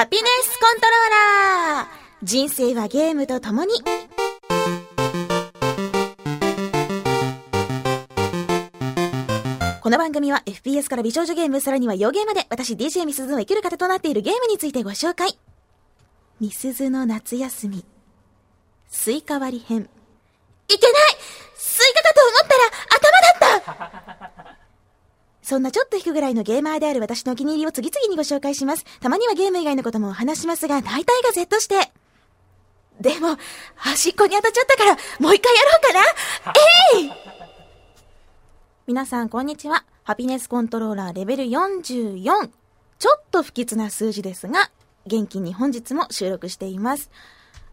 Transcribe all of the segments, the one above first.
ハピネスコントローラー人生はゲームと共に。この番組は FPS から美少女ゲーム、さらには洋ゲーまで、私 DJ ミスズの生きる糧となっているゲームについてご紹介。ミスズの夏休み。スイカ割り編。いけないスイカかと思ったら頭だったそんなちょっと引くぐらいのゲーマーである私のお気に入りを次々にご紹介します。たまにはゲーム以外のこともお話しますが、大体が Z して。でも、端っこに当たっちゃったから、もう一回やろうかなえい皆さん、こんにちは。ハピネスコントローラーレベル44。ちょっと不吉な数字ですが、元気に本日も収録しています。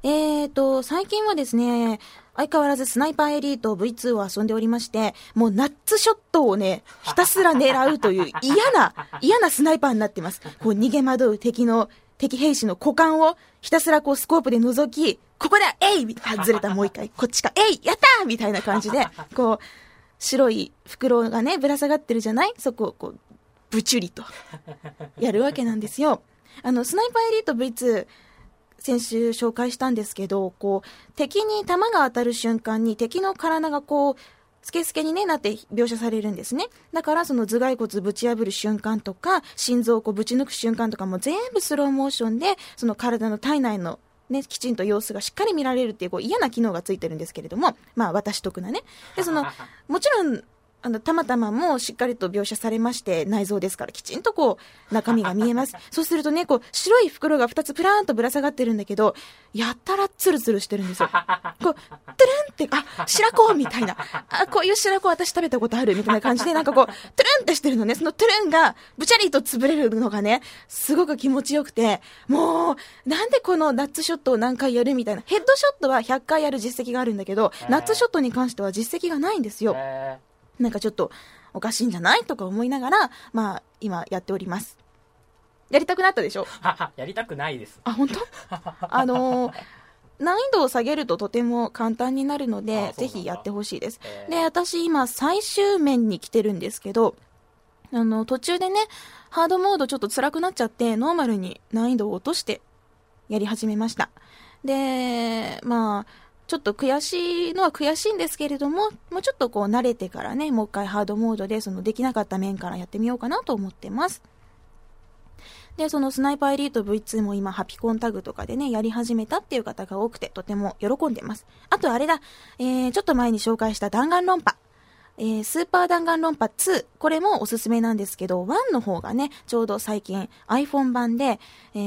えーと、最近はですね、相変わらずスナイパーエリート V2 を遊んでおりまして、もうナッツショットをね、ひたすら狙うという嫌な、嫌なスナイパーになってます。こう逃げ惑う敵の、敵兵士の股間をひたすらこうスコープで覗き、ここだえい外れた。もう一回、こっちか、えいやった!みたいな感じで、こう、白い袋がね、ぶら下がってるじゃない？そこをこう、ブチュリと、やるわけなんですよ。あの、スナイパーエリート V2、先週紹介したんですけど、こう、敵に弾が当たる瞬間に敵の体がこう、スケスケに、ね、なって描写されるんですね。だからその頭蓋骨ぶち破る瞬間とか、心臓をこうぶち抜く瞬間とかも全部スローモーションで、その体の体内のね、きちんと様子がしっかり見られるっていうこう嫌な機能がついてるんですけれども、まあ私得なね。で、その、もちろんあの、たまたまもしっかりと描写されまして、内臓ですからきちんとこう、中身が見えます。そうするとね、こう、白い袋が2つプラーンとぶら下がってるんだけど、やったらツルツルしてるんですよ。こう、トゥルンって、あ、白子みたいな。あ、こういう白子私食べたことあるみたいな感じで、なんかこう、トゥルンってしてるのね。そのトゥルンが、ブチャリと潰れるのがね、すごく気持ちよくて、もう、なんでこのナッツショットを何回やるみたいな。ヘッドショットは100回やる実績があるんだけど、ナッツショットに関しては実績がないんですよ。なんかちょっとおかしいんじゃない？とか思いながら、まあ、今やっております。やりたくなったでしょ？やりたくないです。あ、本当？あのー、難易度を下げるととても簡単になるので、ぜひやってほしいです。えー、で、私今最終面に来てるんですけど、あの、途中でね、ハードモードちょっと辛くなっちゃって、ノーマルに難易度を落としてやり始めました。で、まあ、ちょっと悔しいのは悔しいんですけれども、もうちょっとこう慣れてからね、もう一回ハードモードでそのできなかった面からやってみようかなと思ってます。で、そのスナイパーエリート V2 も今、ハピコンタグとかでね、やり始めたっていう方が多くて、とても喜んでます。あとあれだ、えー、ちょっと前に紹介した弾丸論破。えー、スーパー弾丸論破2、これもおすすめなんですけど、1の方がね、ちょうど最近 iPhone 版で、え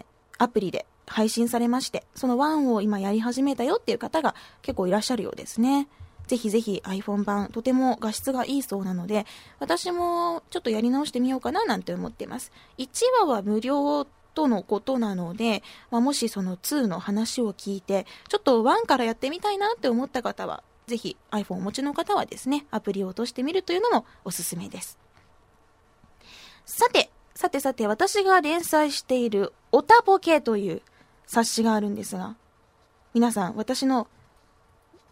ー、アプリで配信されまして、その1を今やり始めたよっていう方が結構いらっしゃるようですね。ぜひぜひ iPhone 版、とても画質がいいそうなので、私もちょっとやり直してみようかななんて思ってます。1話は無料とのことなので、まあ、もしその2の話を聞いて、ちょっと1からやってみたいなって思った方は、ぜひ iPhone をお持ちの方はですね、アプリを落としてみるというのもおすすめです。さて、さてさて、私が連載しているオタポケという冊子があるんですが、皆さん、私の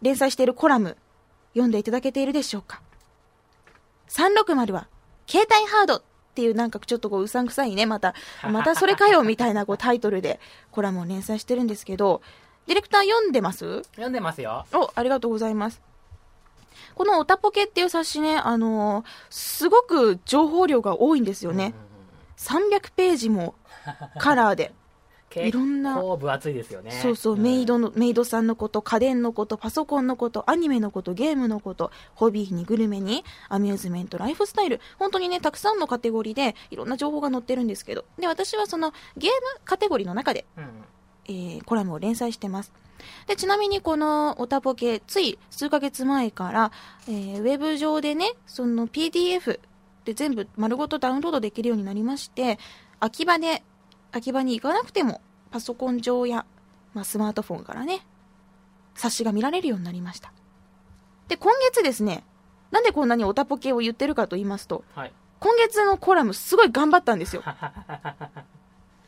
連載しているコラム、読んでいただけているでしょうか ?360 は、携帯ハードっていうなんかちょっとこううさんくさいね、また、またそれかよみたいなこうタイトルでコラムを連載してるんですけど、ディレクター読んでます？読んでますよ。お、ありがとうございます。このオタポケっていう冊子ね、あのー、すごく情報量が多いんですよね。300ページもカラーで。いろんな分厚いですよね。そうそう、うん、メイドのメイドさんのこと家電のことパソコンのことアニメのことゲームのことホビーにグルメにアミューズメントライフスタイル。本当にねたくさんのカテゴリーでいろんな情報が載ってるんですけど。で私はそのゲームカテゴリーの中で、うん、えー、コラムを連載してます。でちなみにこのオタポケつい数ヶ月前から、えー、ウェブ上でねその PDF で全部丸ごとダウンロードできるようになりまして秋葉で秋葉に行かなくてもパソコン上や、まあ、スマートフォンからね、冊子が見られるようになりました。で、今月ですね、なんでこんなにオタポケを言ってるかと言いますと、はい、今月のコラムすごい頑張ったんですよ。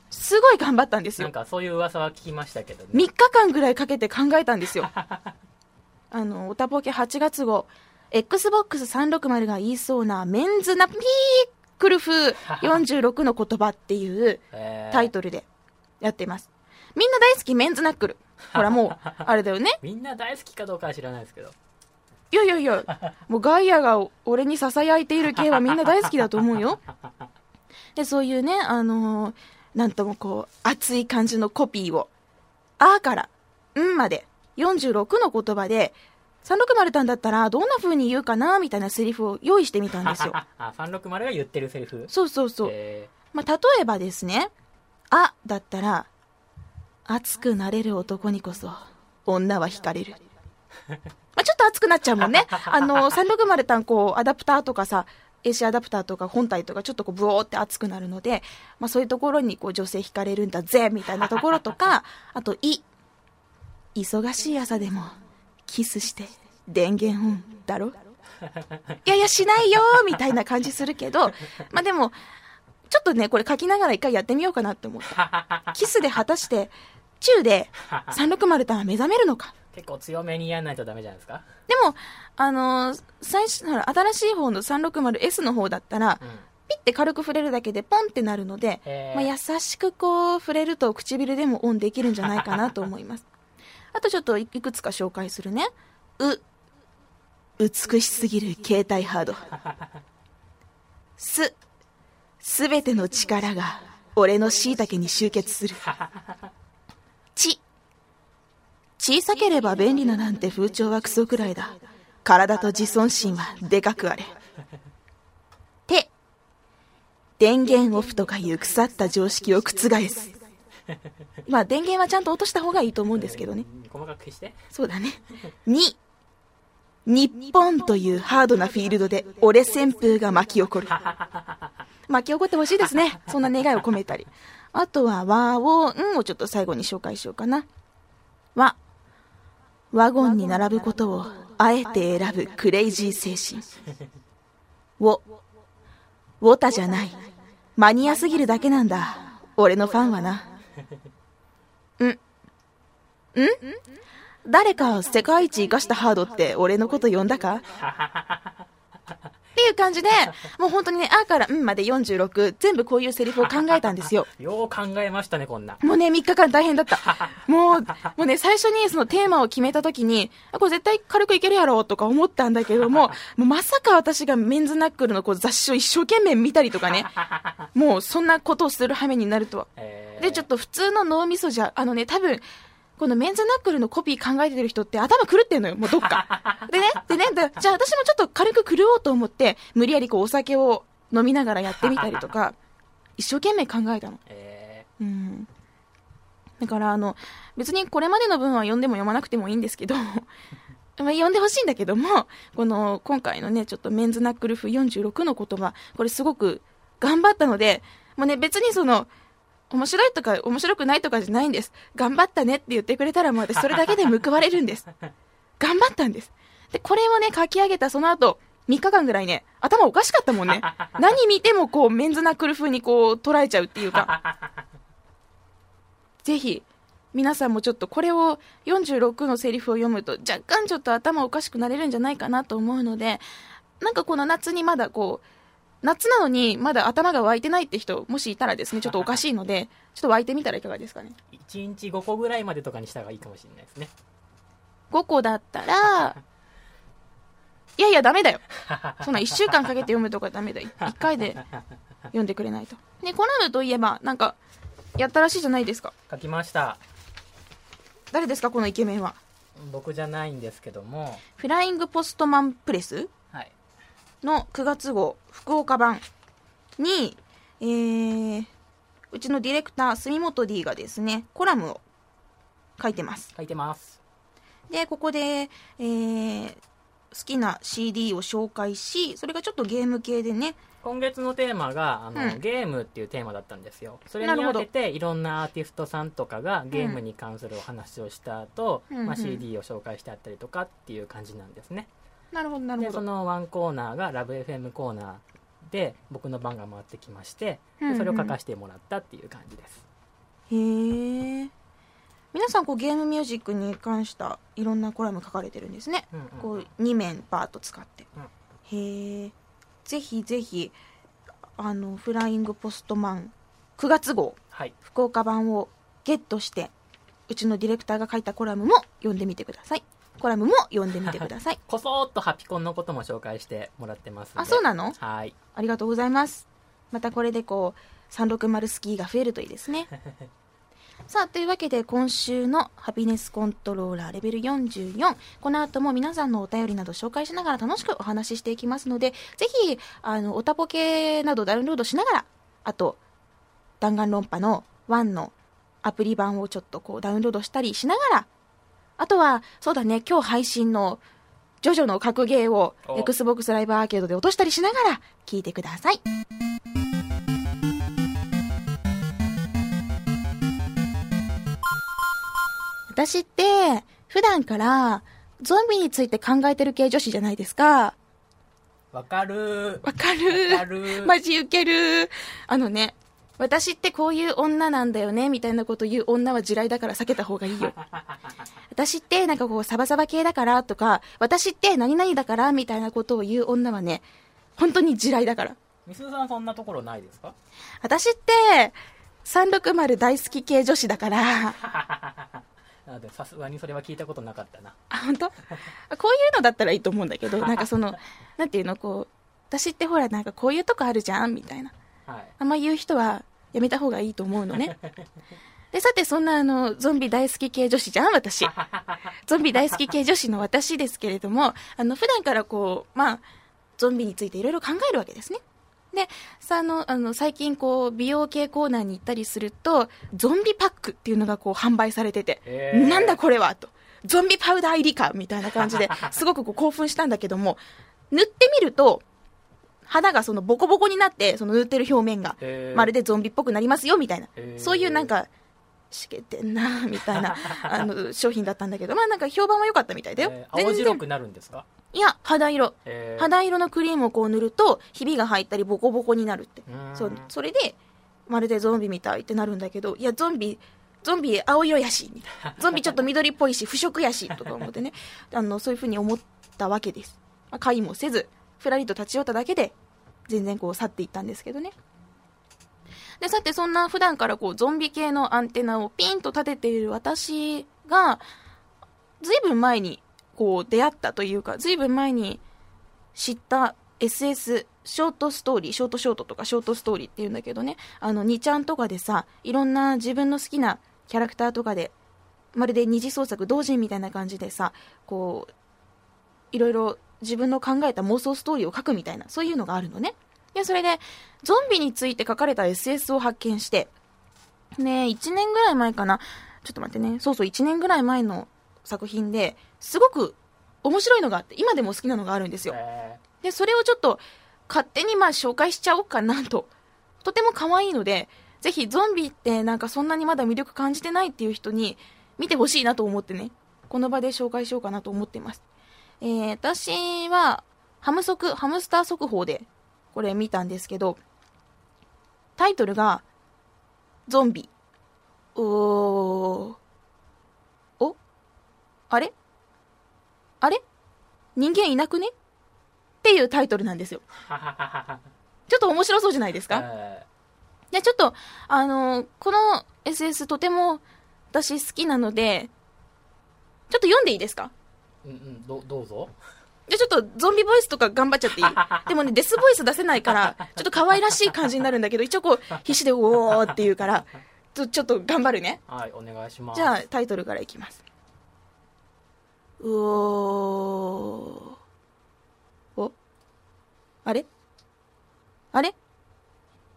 すごい頑張ったんですよ。なんかそういう噂は聞きましたけどね。3日間ぐらいかけて考えたんですよ。あの、オタポケ8月号、Xbox360 が言いそうなメンズなピークルフ46の言葉っていうタイトルでやってます。みんな大好きメンズナックル。ほらもう、あれだよね。みんな大好きかどうかは知らないですけど。いやいやいや、もうガイアが俺に囁いている系はみんな大好きだと思うよ。で、そういうね、あのーなんともこう、熱い感じのコピーを、あーから、んまで、46の言葉で、360たんだったらどんな風に言うかなみたいなセリフを用意してみたんですよ。あ、360が言ってるセリフ？そうそうそう。えまあ、例えばですね、あだったら、熱くなれる男にこそ、女は惹かれる。まあ、ちょっと熱くなっちゃうもんね。あの、360単こう、アダプターとかさ、AC アダプターとか本体とかちょっとこうブオーって熱くなるので、まあ、そういうところにこう女性惹かれるんだぜみたいなところとかあと「い」忙しい朝でもキスして電源オンだろ？いやいやしないよみたいな感じするけど まあでもちょっとねこれ書きながら一回やってみようかなって思った キスで果たして中で 360単は目覚めるのか？結構強めにやらないとダメじゃないですか？でも、あのー最初、新しい方の 360S の方だったら、うん。ピッて軽く触れるだけでポンってなるので、まあ、優しくこう触れると唇でもオンできるんじゃないかなと思います。あとちょっといくつか紹介するね。う、美しすぎる携帯ハード。す、すべての力が俺の椎茸に集結する。ち、小さければ便利ななんて風潮はクソくらいだ。体と自尊心はでかくあれ。手、電源オフとかいう腐った常識を覆す。まあ電源はちゃんと落とした方がいいと思うんですけどね。うん細かく消してそうだね。2、日本というハードなフィールドで俺旋風が巻き起こる。巻き起こってほしいですね。そんな願いを込めたり。あとは和を、んをちょっと最後に紹介しようかな。和。ワゴンに並ぶことをあえて選ぶクレイジー精神。ウォ。ウォタじゃない。マニアすぎるだけなんだ。俺のファンはな。ん。ん？誰か世界一生かしたハードって俺のこと呼んだか？っていう感じで、もう本当にね、あからんまで46、全部こういうセリフを考えたんですよ。よう考えましたねこんなもうね、3日間大変だった。もう、もうね、最初にそのテーマを決めた時に、あこれ絶対軽くいけるやろとか思ったんだけども、もうまさか私がメンズナックルのこう雑誌を一生懸命見たりとかね、もうそんなことをする羽目になるとは。えーで、ちょっと普通の脳みそじゃ、あのね、多分、このメンズナックルのコピー考えてる人って頭狂ってんのよ、もうどっか。でね、でね、でじゃあ私もちょっと軽く狂おうと思って、無理やりこうお酒を飲みながらやってみたりとか、一生懸命考えたの。えうん。だから、あの、別にこれまでの文は読んでも読まなくてもいいんですけど、まあ読んでほしいんだけども、この、今回のね、ちょっとメンズナックル風46の言葉、これすごく頑張ったので、もうね、別にその、面白いとか面白くないとかじゃないんです。頑張ったねって言ってくれたらもう私 それだけで報われるんです。頑張ったんです。で、これをね、書き上げたその後、3日間ぐらいね、頭おかしかったもんね。何見てもこう、メンズナックル風にこう、捉えちゃうっていうか。ぜひ、皆さんもちょっとこれを46のセリフを読むと若干ちょっと頭おかしくなれるんじゃないかなと思うので、なんかこの夏にまだこう、夏なのにまだ頭が湧いてないって人、もしいたらですね、ちょっとおかしいので、ちょっと湧いてみたらいかがですかね。1日5個ぐらいまでとかにした方がいいかもしれないですね5個だったら、いやいや、ダメだよ。そんな1週間かけて読むとかダメだよ。1回で読んでくれないと。ね、コナムといえば、なんか、やったらしいじゃないですか。書きました誰ですか、このイケメンは。僕じゃないんですけどもフライングポストマンプレス？はいの9月号、福岡版。に、えー、うちのディレクター、住本 D がですね、コラムを書いてます。書いてます。で、ここで、えー、好きな CD を紹介し、それがちょっとゲーム系でね、今月のテーマがあの、うん。ゲームっていうテーマだったんですよ。それになるほど。当てていろんなアーティストさんとかがゲームに関するお話をした後、うんまあ、うん CD を紹介してあったりとかっていう感じなんですねなるほど、なるでそほど。のワンコーナーがラブ f m コーナーで僕の番が回ってきましてうんうんでそれを書かせてもらったっていう感じです、へー。皆さん、こう、ゲームミュージックに関したいろんなコラム書かれてるんですね。うんうんこう、2面バーッと使って。うんへえ。ぜひぜひ、あの、フライングポストマン9月号、はい福岡版をゲットして、うちのディレクターが書いたコラムも読んでみてください。コラムも読んでみてください。こそーっとハピコンのことも紹介してもらってますあ、そうなの？はい。ありがとうございます。またこれでこう、360スキーが増えるといいですね。さあ、というわけで今週のハピネスコントローラーレベル44、この後も皆さんのお便りなど紹介しながら楽しくお話ししていきますので、ぜひ、あの、おたぽけなどダウンロードしながら、あと、弾丸論破の1のアプリ版をちょっとこうダウンロードしたりしながら、あとは、そうだね、今日配信のジョジョの格ゲーをお Xbox ライブアーケードで落としたりしながら聞いてください。私って、普段からゾンビについて考えてる系女子じゃないですか。わかるわかー。わかる。マジウケるあのね、私ってこういう女なんだよね、みたいなこと言う女は地雷だから避けた方がいいよ。私ってなんかこうサバサバ系だからとか、私って何々だからみたいなことを言う女はね、本当に地雷だから。みすずさんそんなところないですか私って、360大好き系女子だから、なのでさすがにそれは聞いたことなかったな。あ、本当？こういうのだったらいいと思うんだけど、なんかその、なんていうの、こう、私ってほらなんかこういうとこあるじゃんみたいな。はい。あんま言う人はやめた方がいいと思うのね。で、さて、そんなあの、ゾンビ大好き系女子じゃん私。ゾンビ大好き系女子の私ですけれども、あの、普段からこう、まあ、ゾンビについていろいろ考えるわけですね。で、さあの、あの、最近こう、美容系コーナーに行ったりすると、ゾンビパックっていうのがこう、販売されてて、へーなんだこれはと。ゾンビパウダー入りかみたいな感じで、すごくこう興奮したんだけども、塗ってみると、肌がそのボコボコになって、その塗ってる表面が、まるでゾンビっぽくなりますよ、みたいなそういうなんか、しけてんな、みたいな、あの、商品だったんだけど、まあなんか評判は良かったみたいだよえ。ー青白くなるんですか？いや、肌色。えー肌色のクリームをこう塗ると、ひびが入ったりボコボコになるって。そう、それで、まるでゾンビみたいってなるんだけど、いや、ゾンビ、ゾンビ青色やし。ゾンビちょっと緑っぽいし、不織やし、とか思ってね。あの、そういうふうに思ったわけです。まあ、買いもせず、ふらりと立ち寄っただけで、全然こう去っていったんですけどね。で、さて、そんな普段からこう、ゾンビ系のアンテナをピンと立てている私が、ずいぶん前に、こう、出会ったというか、ずいぶん前に知った SS、ショートストーリー、ショートショートとかショートストーリーって言うんだけどね、あの、2ちゃんとかでさ、いろんな自分の好きなキャラクターとかで、まるで二次創作同人みたいな感じでさ、こう、いろいろ自分の考えた妄想ストーリーを書くみたいな、そういうのがあるのね。で、それで、ゾンビについて書かれた SS を発見して、ね1年ぐらい前かな。ちょっと待ってね。そうそう、1年ぐらい前の作品で、すごく面白いのがあって、今でも好きなのがあるんですよ。えで、それをちょっと勝手にまあ紹介しちゃおうかなと。とても可愛いので、ぜひゾンビってなんかそんなにまだ魅力感じてないっていう人に見てほしいなと思ってね、この場で紹介しようかなと思ってます。えー、私はハム速、ハムスター速報でこれ見たんですけど、タイトルがゾンビ。おー。お？あれ？あれ？人間いなくね？っていうタイトルなんですよ。ちょっと面白そうじゃないですか、えで、ちょっと、あのーこの SS とても私好きなので、ちょっと読んでいいですか？ーうんうんどどうぞじゃあちょっとゾンビボイスとか頑張っちゃっていい？でもね、デスボイス出せないから、ちょっと可愛らしい感じになるんだけど、一応こう、必死でおーって言うから、ちょちょっと頑張るね。はいお願いしますじゃあ、タイトルからいきます。うおー。お？あれ？あれ？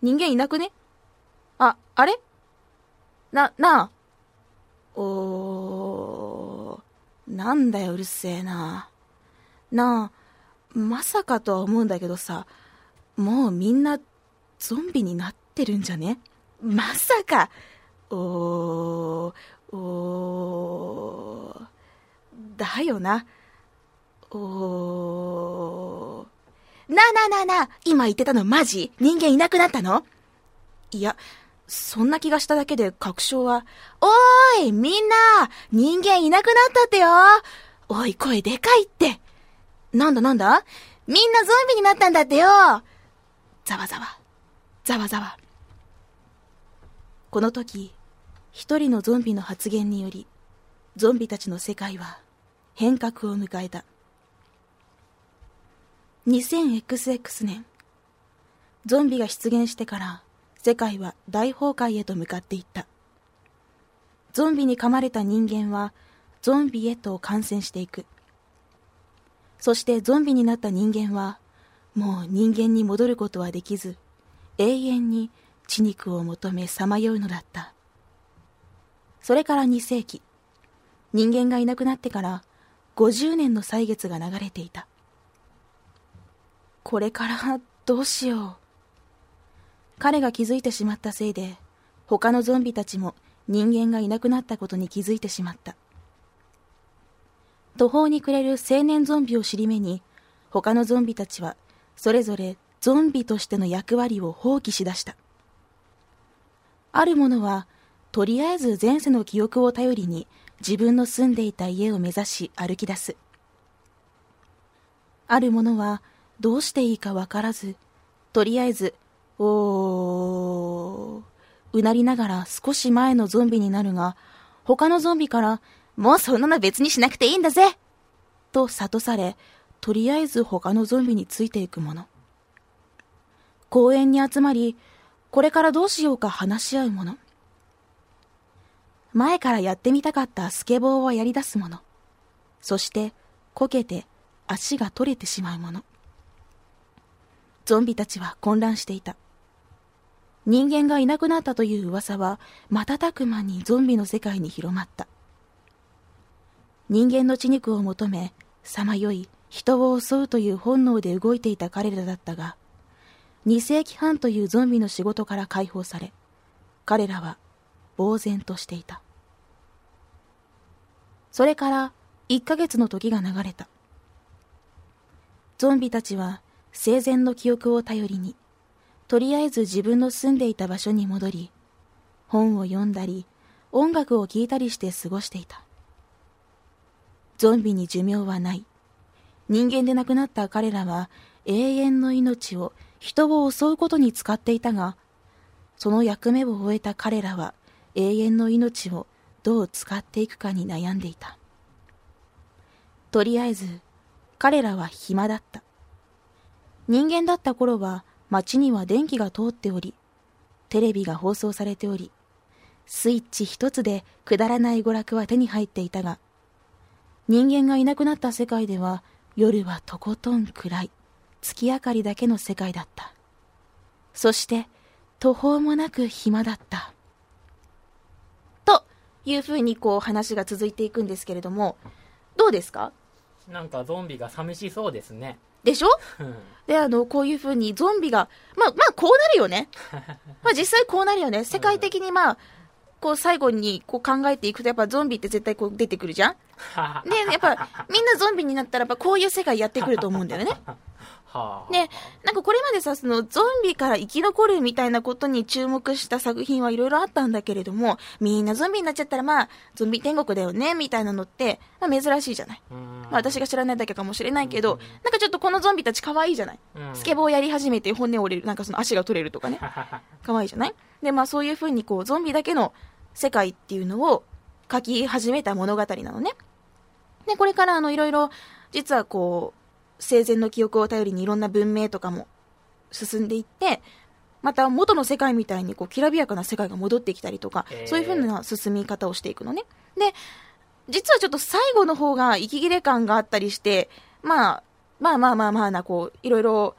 人間いなくね？あ、あれ？な、なあ？おー。なんだよ、うるせえな。なあ、まさかとは思うんだけどさ、もうみんなゾンビになってるんじゃね？まさか。おー、おー、だよな。おー。なあなあなあなあ、今言ってたのマジ？人間いなくなったの？いや、そんな気がしただけで確証は、おーいみんな人間いなくなったってよ。おい声でかいって。なんだなんだ？みんなゾンビになったんだってよ。ざわざわ、ざわざわ。この時、一人のゾンビの発言によりゾンビたちの世界は変革を迎えた。20XX 年ゾンビが出現してから世界は大崩壊へと向かっていった。ゾンビに噛まれた人間はゾンビへと感染していく。そしてゾンビになった人間はもう人間に戻ることはできず永遠に血肉を求めさまようのだった。それから2世紀人間がいなくなってから50年の歳月が流れていた。これからどうしよう。彼が気づいてしまったせいで他のゾンビたちも人間がいなくなったことに気づいてしまった。途方に暮れる青年ゾンビを尻目に他のゾンビたちはそれぞれゾンビとしての役割を放棄しだした。ある者はとりあえず前世の記憶を頼りに自分の住んでいた家を目指し歩き出す。ある者はどうしていいかわからずとりあえずおー。うなりながら少し前のゾンビになるが他のゾンビからもうそんなの別にしなくていいんだぜと諭されとりあえず他のゾンビについていくもの。公園に集まりこれからどうしようか話し合うもの。前からやってみたかったスケボーをやり出すもの。そしてこけて足が取れてしまうもの。ゾンビたちは混乱していた。人間がいなくなったという噂は瞬く間にゾンビの世界に広まった。人間の血肉を求めさまよい人を襲うという本能で動いていた彼らだったが2世紀半というゾンビの仕事から解放され彼らは呆然としていた。それから1ヶ月の時が流れた。ゾンビたちは生前の記憶を頼りにとりあえず自分の住んでいた場所に戻り本を読んだり音楽を聴いたりして過ごしていた。ゾンビに寿命はない。人間で亡くなった彼らは永遠の命を人を襲うことに使っていたがその役目を終えた彼らは永遠の命をどう使っていくかに悩んでいた。とりあえず彼らは暇だった。人間だった頃は街には電気が通っておりテレビが放送されておりスイッチ一つでくだらない娯楽は手に入っていたが人間がいなくなった世界では夜はとことん暗い月明かりだけの世界だった。そして途方もなく暇だった。というふうにこう話が続いていくんですけれどもどうですか？なんかゾンビが寂しそうですね。でしょ？うんで、あの、こういうふうにゾンビが、まあ、まあ、こうなるよね。まあ、実際こうなるよね。世界的にまあ、こう最後にこう考えていくと、やっぱゾンビって絶対こう出てくるじゃんで、やっぱみんなゾンビになったら、やっぱこういう世界やってくると思うんだよね。はあで、なんかこれまでさ、そのゾンビから生き残るみたいなことに注目した作品はいろいろあったんだけれども、みんなゾンビになっちゃったらまあ、ゾンビ天国だよね、みたいなのって、まあ珍しいじゃない。うんまあ私が知らないだけかもしれないけど、なんかちょっとこのゾンビたち可愛いじゃない。うんスケボーやり始めて骨折れる、なんかその足が取れるとかね。可愛いじゃない？で、まあそういう風にこう、ゾンビだけの世界っていうのを書き始めた物語なのね。で、これからあの、いろいろ、実はこう、生前の記憶を頼りにいろんな文明とかも進んでいって、また元の世界みたいにこう、きらびやかな世界が戻ってきたりとか、そういう風な進み方をしていくのね。で、実はちょっと最後の方が息切れ感があったりして、まあ、まあまあまあまあな、こう、いろいろ、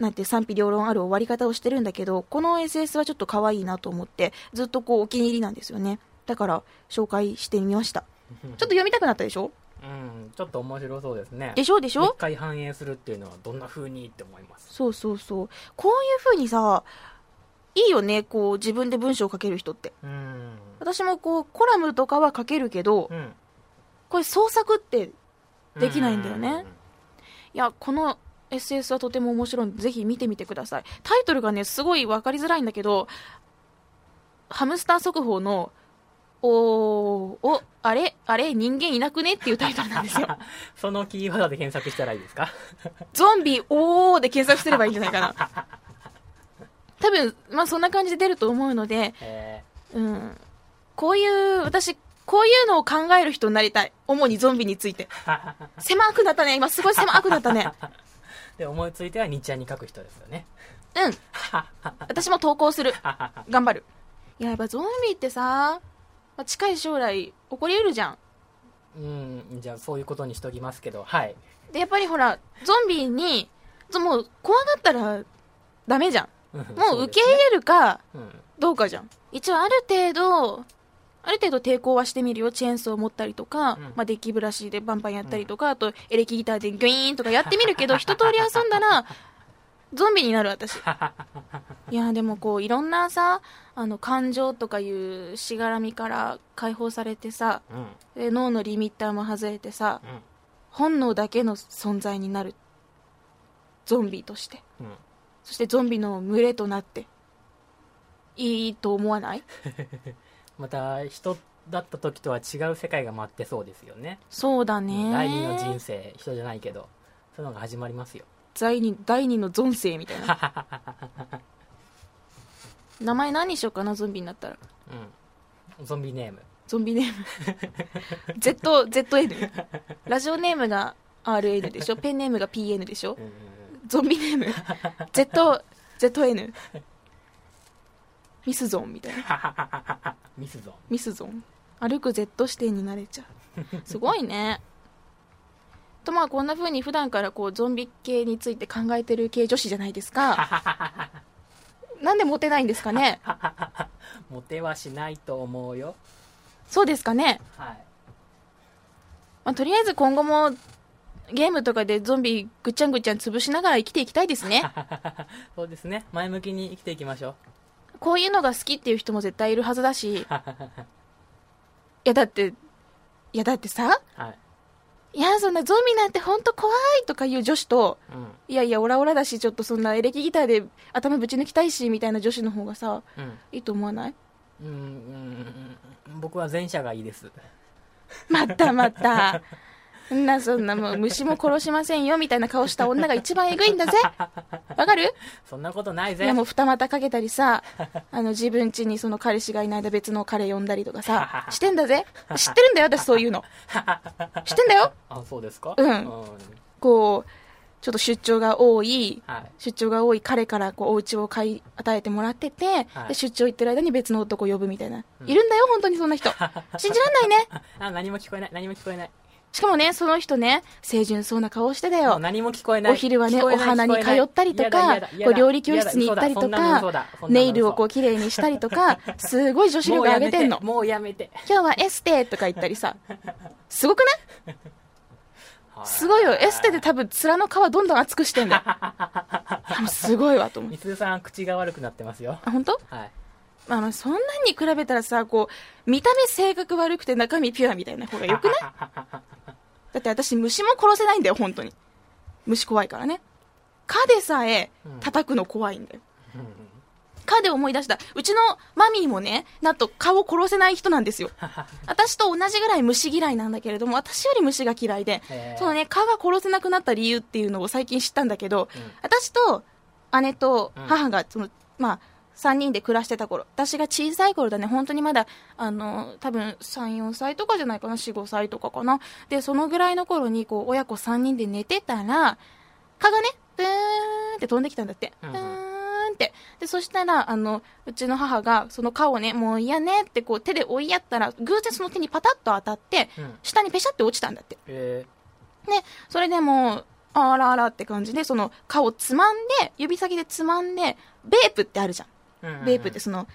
なんて賛否両論ある終わり方をしてるんだけど、この SS はちょっと可愛いなと思って、ずっとこうお気に入りなんですよね。だから紹介してみました。ちょっと読みたくなったでしょ？うんちょっと面白そうですね。でしょでしょ？一回反映するっていうのはどんな風にって思います。そうそうそう。こういう風にさ、いいよね、こう自分で文章を書ける人って。うん。私もこうコラムとかは書けるけど、うん。これ創作ってできないんだよね。いや、この SS はとても面白い。ので、ぜひ見てみてください。タイトルがね、すごい分かりづらいんだけど、ハムスター速報の、おー、お、あれ、あれ、人間いなくねっていうタイトルなんですよ。そのキーワードで検索したらいいですか？ゾンビ、おーで検索すればいいんじゃないかな。多分、まあそんな感じで出ると思うので、えうん。こういう、私、こういうのを考える人になりたい。主にゾンビについて。狭くなったね。今すごい狭くなったね。で思いついては日夜に書く人ですよねうん。私も投稿する。頑張る。いや、やっぱゾンビってさ、まあ近い将来起こりうるじゃん。うんじゃあそういうことにしときますけどはいで、やっぱりほら、ゾンビに、ぞもう怖がったらダメじゃん。もう受け入れるかうんどうかじゃん。一応ある程度、ある程度抵抗はしてみるよ。チェーンソー持ったりとか、うんまあデッキブラシでバンバンやったりとか、あとエレキギターでギュイーンとかやってみるけど、一通り遊んだら、ゾンビになる私。いや、でもこう、いろんなさ、あの、感情とかいうしがらみから解放されてさ、うんで脳のリミッターも外れてさ、本能だけの存在になる。ゾンビとして。うんうんそしてゾンビの群れとなって、いいと思わない？また人だった時とは違う世界が待ってそうですよねそうだね。第二の人生人じゃないけどそういうのが始まりますよ第二第二のゾン生みたいな。名前何にしようかな、ゾンビになったら。うんゾンビネームゾンビネーム。Z、ZN。ラジオネームが RN でしょ？ペンネームが PN でしょ？うんうんうんゾンビネーム Z、ZN。ミスゾンみたいな。ミスゾンミスゾン。歩く Z 視点になれちゃう。すごいね。とまあこんな風に普段からこうゾンビ系について考えてる系女子じゃないですか。なんでモテないんですかね モテはしないと思うよそうですかね、はいまあ、とりあえず今後もゲームとかでゾンビぐっちゃんぐっちゃん潰しながら生きていきたいですね。そうですね前向きに生きていきましょこういうのが好きっていう人も絶対いるはずだし。いやだって、いやだってさ、うはいいやそんなゾンビなんてほんと怖いとかいう女子と、うん。いやいやオラオラだしちょっとそんなエレキギターで頭ぶち抜きたいしみたいな女子の方がさ、うん。いいと思わない？うん僕は前者がいいです。またまた。そんなそんなもう虫も殺しませんよみたいな顔した女が一番えぐいんだぜ。わかる？そんなことないぜ。いやもう二股かけたりさ、あの自分家にその彼氏がいない間別の彼呼んだりとかさ、してんだぜ。知ってるんだよ私そういうの。知ってんだよ。あそうですか？うん。こう、ちょっと出張が多い、はい。出張が多い彼からこうお家を買い与えてもらってて、はい。で出張行ってる間に別の男を呼ぶみたいな、うん。いるんだよ本当にそんな人。信じらんないね。あ何も聞こえない。何も聞こえないしかもねその人ね清純そうな顔してだよ。何も聞こえない。お昼はねお花に通ったりとか聞こう料理教室に行ったりとかネイルをこう綺麗にしたりとかすごい女子力上げてんの。もうやめて。今日はエステとか言ったりさ。すごくない？すごいよ。エステで多分面の皮どんどん厚くしてんだ すごいわと思う。みすずさん口が悪くなってますよ。あ本当？はいまあまあそんなんに比べたらさこう見た目性格悪くて中身ピュアみたいな方がよくない？だって私虫も殺せないんだよ本当に。虫怖いからね。蚊でさえ叩くの怖いんだよ、蚊で思い出した。うちのマミーもねなんと蚊を殺せない人なんですよ。私と同じぐらい虫嫌いなんだけれども私より虫が嫌いでそのね蚊が殺せなくなった理由っていうのを最近知ったんだけど、うん。私と姉と母がその、まあ3人で暮らしてた頃。私が小さい頃だね。本当にまだあの多分34歳とかじゃないかな。45歳とかかな。でそのぐらいの頃にこう親子3人で寝てたら蚊がねブーンって飛んできたんだって、うブーンって。でそしたらあのうちの母がその蚊をねもう嫌ねってこう手で追いやったら偶然その手にパタッと当たってうん。下にペシャって落ちたんだって。えね、それでもう、あらあらって感じで、その、顔つまんで、指先でつまんで、ベープってあるじゃん。ベープってその、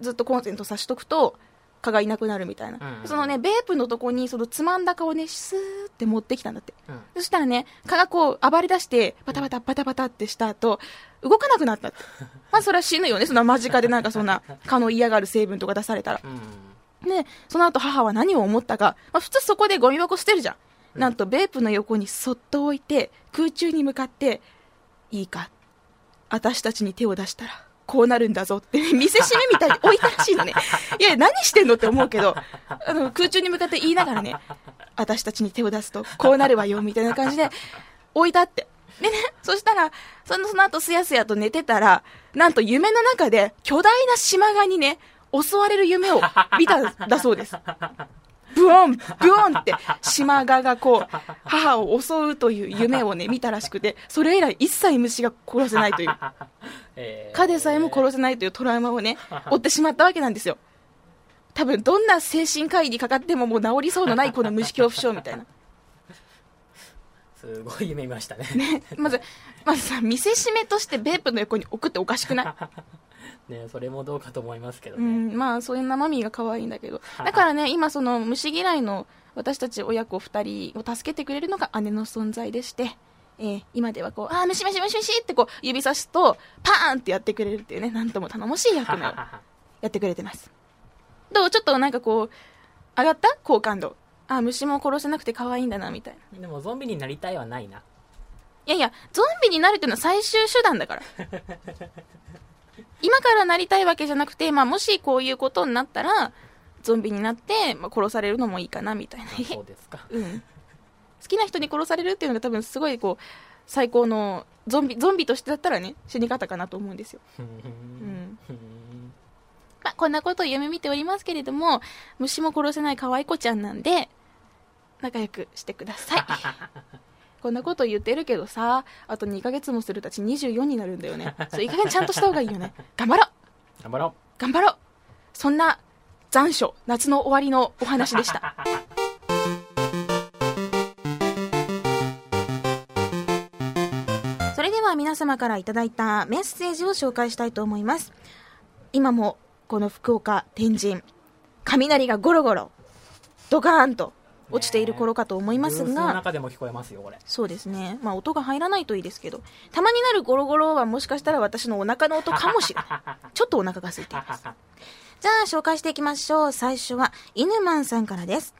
ずっとコンセント差しとくと、蚊がいなくなるみたいな。うんそのね、ベープのとこに、そのつまんだ顔をね、スーって持ってきたんだって。うんそしたらね、蚊がこう、暴れ出して、バタバタバタバタってした後、動かなくなったって。まあ、それは死ぬよね。そんな間近でなんかそんな、蚊の嫌がる成分とか出されたら。うんで、その後母は何を思ったか、まあ、普通そこでゴミ箱捨てるじゃん。なんと、ベープの横にそっと置いて、空中に向かって、いいか、私たちに手を出したら、こうなるんだぞって、見せしめみたいに置いたらしいのね。いや、何してんのって思うけど、あの、空中に向かって言いながらね、私たちに手を出すと、こうなるわよ、みたいな感じで、置いたって。でね、そしたら、その、その後すやすやと寝てたら、なんと夢の中で巨大な島ガにね、襲われる夢を見たんだそうです。ブオン、ブオンって、島ガがこう、母を襲うという夢をね、見たらしくて、それ以来一切虫が殺せないという、えー蚊でさえも殺せないというトラウマをね、負ってしまったわけなんですよ。多分、どんな精神科医にかかってももう治りそうのないこの虫恐怖症みたいな。すごい夢見ましたねまず、まずさ、見せしめとしてベープの横に置くっておかしくない？ねそれもどうかと思いますけどうね、ん、まあ、そういう生身が可愛いんだけど。だからね、今その虫嫌いの私たち親子二人を助けてくれるのが姉の存在でして、えー今ではこう、あー、虫虫虫虫ってこう、指さすと、パーンってやってくれるっていうね、なんとも頼もしい役目をやってくれてます。どう？ちょっとなんかこう、上がった？好感度。あー、虫も殺せなくて可愛いんだな、みたいな。でもゾンビになりたいはないないやいや、ゾンビになるっていうのは最終手段だから。今からなりたいわけじゃなくて、まあ、もしこういうことになったら、ゾンビになって、まあ、殺されるのもいいかな、みたいな。あそうですか うん。好きな人に殺されるっていうのが多分すごいこう、最高の、ゾンビ、ゾンビとしてだったらね、死に方かなと思うんですよ。ううんんまあ、こんなことを夢見ておりますけれども、虫も殺せない可愛い子ちゃんなんで、仲良くしてください。こんなこと言ってるけどさ、あと2ヶ月もするたち24になるんだよね。そう、いい加減ちゃんとした方がいいよね。頑張ろう頑張ろ頑張ろうそんな残暑、夏の終わりのお話でした。それでは皆様からいただいたメッセージを紹介したいと思います。今もこの福岡、天神、雷がゴロゴロ、ドカーンと落ちている頃かと思いうますが、中でも聞こえますよこれそうですね。まあ音が入らないといいですけど、たまになるゴロゴロはもしかしたら私のお腹の音かもしれない。ちょっとお腹が空いています。じゃあ紹介していきましょう。最初は、犬マンさんからです。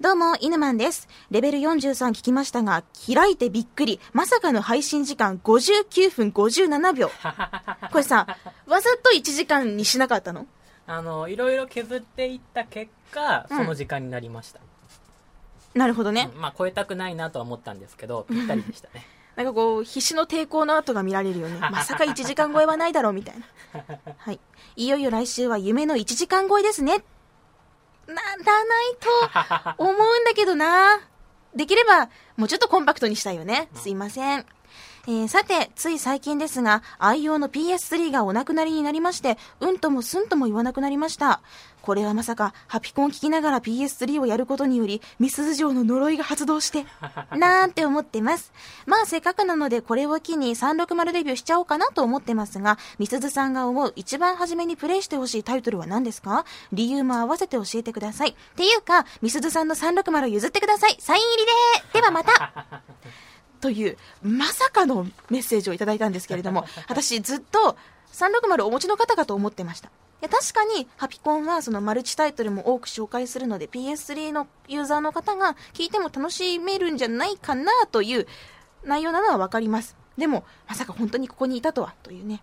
どうも、犬マンです。レベル43聞きましたが、開いてびっくり。まさかの配信時間59分57秒。これさ、わざと1時間にしなかったの？あのいろいろ削っていった結果うんその時間になりました、なるほどね。うんまあ超えたくないなとは思ったんですけどぴったりでしたね なんかこう、必死の抵抗の跡が見られるよね。まさか1時間超えはないだろう、みたいな。はい。いよいよ来週は夢の1時間超えですね。ならないと思うんだけどな。できれば、もうちょっとコンパクトにしたいよね。すいません。えーさて、つい最近ですが、愛用の PS3 がお亡くなりになりまして、うんともすんとも言わなくなりました。これはまさか、ハピコン聞きながら PS3 をやることにより、ミスズ城の呪いが発動して、なんて思ってます。まあ、せっかくなので、これを機に360デビューしちゃおうかなと思ってますが、ミスズさんが思う一番初めにプレイしてほしいタイトルは何ですか？理由も合わせて教えてください。っていうか、ミスズさんの360譲ってください。サイン入りでではまた という、まさかのメッセージをいただいたんですけれども、私ずっと360お持ちの方かと思ってました。いや確かに、ハピコンはそのマルチタイトルも多く紹介するので、PS3 のユーザーの方が聞いても楽しめるんじゃないかなという内容なのはわかります。でも、まさか本当にここにいたとは、というね。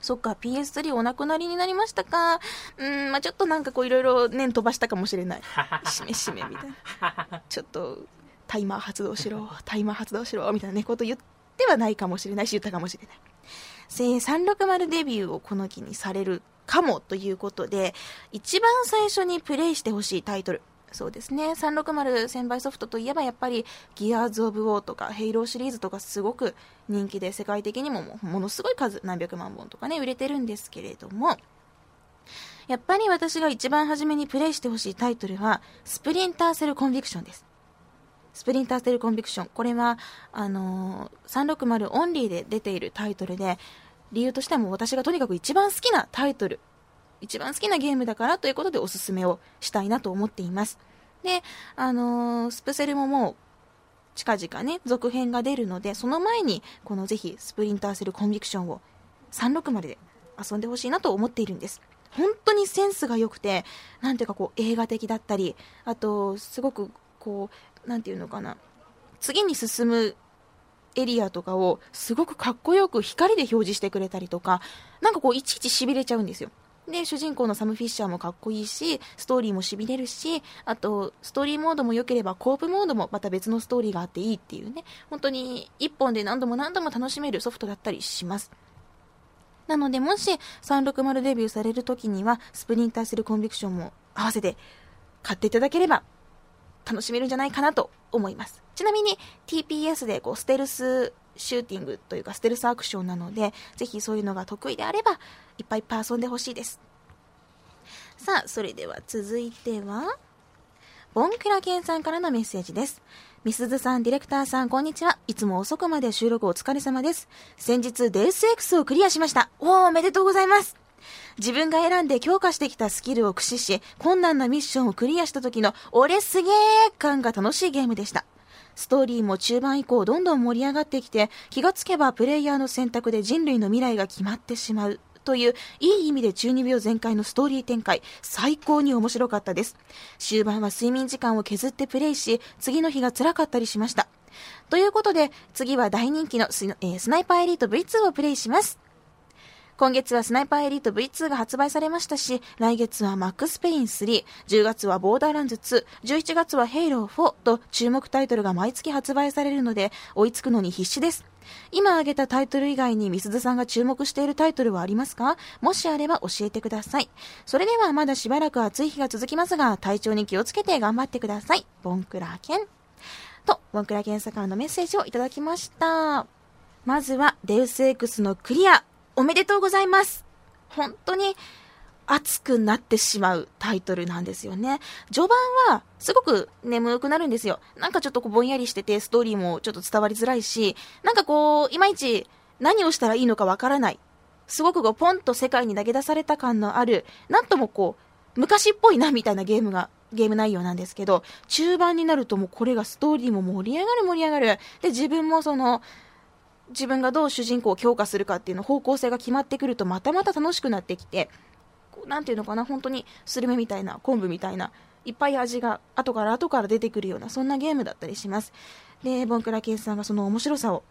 そっか、PS3 お亡くなりになりましたか。うーん、まあちょっとなんかこういろいろ念飛ばしたかもしれない。しめしめみたいな。ちょっと、タイマー発動しろ、タイマー発動しろ、みたいなね、こと言ってはないかもしれないし、言ったかもしれない。せ360デビューをこの機にされるかもということで、一番最初にプレイしてほしいタイトル。そうですね。360専売ソフトといえばやっぱり、ギアーズ・オブ・ウォーとか、ヘイローシリーズとかすごく人気で、世界的にももものすごい数、何百万本とかね、売れてるんですけれども、やっぱり私が一番初めにプレイしてほしいタイトルは、スプリンターセル・コンビクションです。スプリンターセルコンビクション。これは、あのー360オンリーで出ているタイトルで、理由としても私がとにかく一番好きなタイトル、一番好きなゲームだからということでおすすめをしたいなと思っています。で、あのースプセルももう、近々ね、続編が出るので、その前に、このぜひ、スプリンターセルコンビクションを360で遊んでほしいなと思っているんです。本当にセンスが良くて、なんていうかこう映画的だったり、あと、すごくこう、なんていうのかな、次に進むエリアとかをすごくかっこよく光で表示してくれたりとか、なんかこういちいち痺れちゃうんですよ。で、主人公のサム・フィッシャーもかっこいいし、ストーリーも痺れるし、あと、ストーリーモードも良ければコープモードもまた別のストーリーがあっていいっていうね、本当に一本で何度も何度も楽しめるソフトだったりします。なので、もし360デビューされる時には、スプリンターセルコンビクションも合わせて買っていただければ楽しめるんじゃないかなと思います。ちなみに TPS でこうステルスシューティングというかステルスアクションなので、ぜひそういうのが得意であれば、いっぱいいっぱい遊んでほしいです。さあ、それでは続いては、ボンクラケンさんからのメッセージです。みすずさん、ディレクターさん、こんにちは。いつも遅くまで収録お疲れ様です。先日、デウス X をクリアしました。おー、おめでとうございます。自分が選んで強化してきたスキルを駆使し、困難なミッションをクリアした時の、俺すげー感が楽しいゲームでした。ストーリーも中盤以降どんどん盛り上がってきて、気がつけばプレイヤーの選択で人類の未来が決まってしまう。という、いい意味で中二病全開のストーリー展開、最高に面白かったです。終盤は睡眠時間を削ってプレイし、次の日が辛かったりしました。ということで、次は大人気のス,、えースナイパーエリート V2 をプレイします。今月はスナイパーエリート V2 が発売されましたし、来月はマックスペイン3、10月はボーダーランズ2、11月はヘイロー4と注目タイトルが毎月発売されるので、追いつくのに必死です。今挙げたタイトル以外にみすずさんが注目しているタイトルはありますか？もしあれば教えてください。それではまだしばらく暑い日が続きますが、体調に気をつけて頑張ってください。ボンクラーケン。と、ボンクラーケンさからのメッセージをいただきました。まずは、デウス X のクリア、おめでとうございます。本当に熱くなってしまうタイトルなんですよね。序盤はすごく眠くなるんですよ。なんかちょっとこうぼんやりしてて、ストーリーもちょっと伝わりづらいし、なんかこう、いまいち何をしたらいいのかわからない。すごくこう、ポンと世界に投げ出された感のある、なんともこう、昔っぽいなみたいなゲームが、ゲーム内容なんですけど、中盤になるともうこれがストーリーも盛り上がる盛り上がる。で、自分もその、自分がどう主人公を強化するかっていうの方向性が決まってくるとまたまた楽しくなってきてこうなんていうのかな本当にスルメみたいな昆布みたいないっぱい味が後から後から出てくるようなそんなゲームだったりします。でボンクラケンさんがその面白さを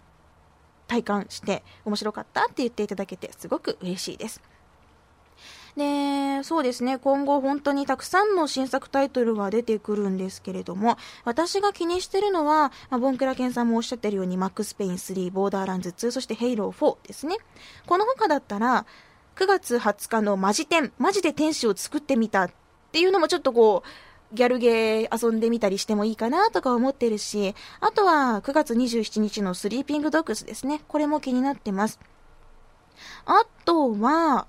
体感して面白かったって言っていただけてすごく嬉しいです。で、そうですね、今後本当にたくさんの新作タイトルが出てくるんですけれども、私が気にしてるのは、まあ、ボンクラケンさんもおっしゃってるように、マックスペイン3、ボーダーランズ2、そしてヘイロー4ですね。この他だったら、9月20日のマジ天、マジで天使を作ってみたっていうのもちょっとこう、ギャルゲー遊んでみたりしてもいいかなとか思ってるし、あとは9月27日のスリーピングドッグスですね。これも気になってます。あとは、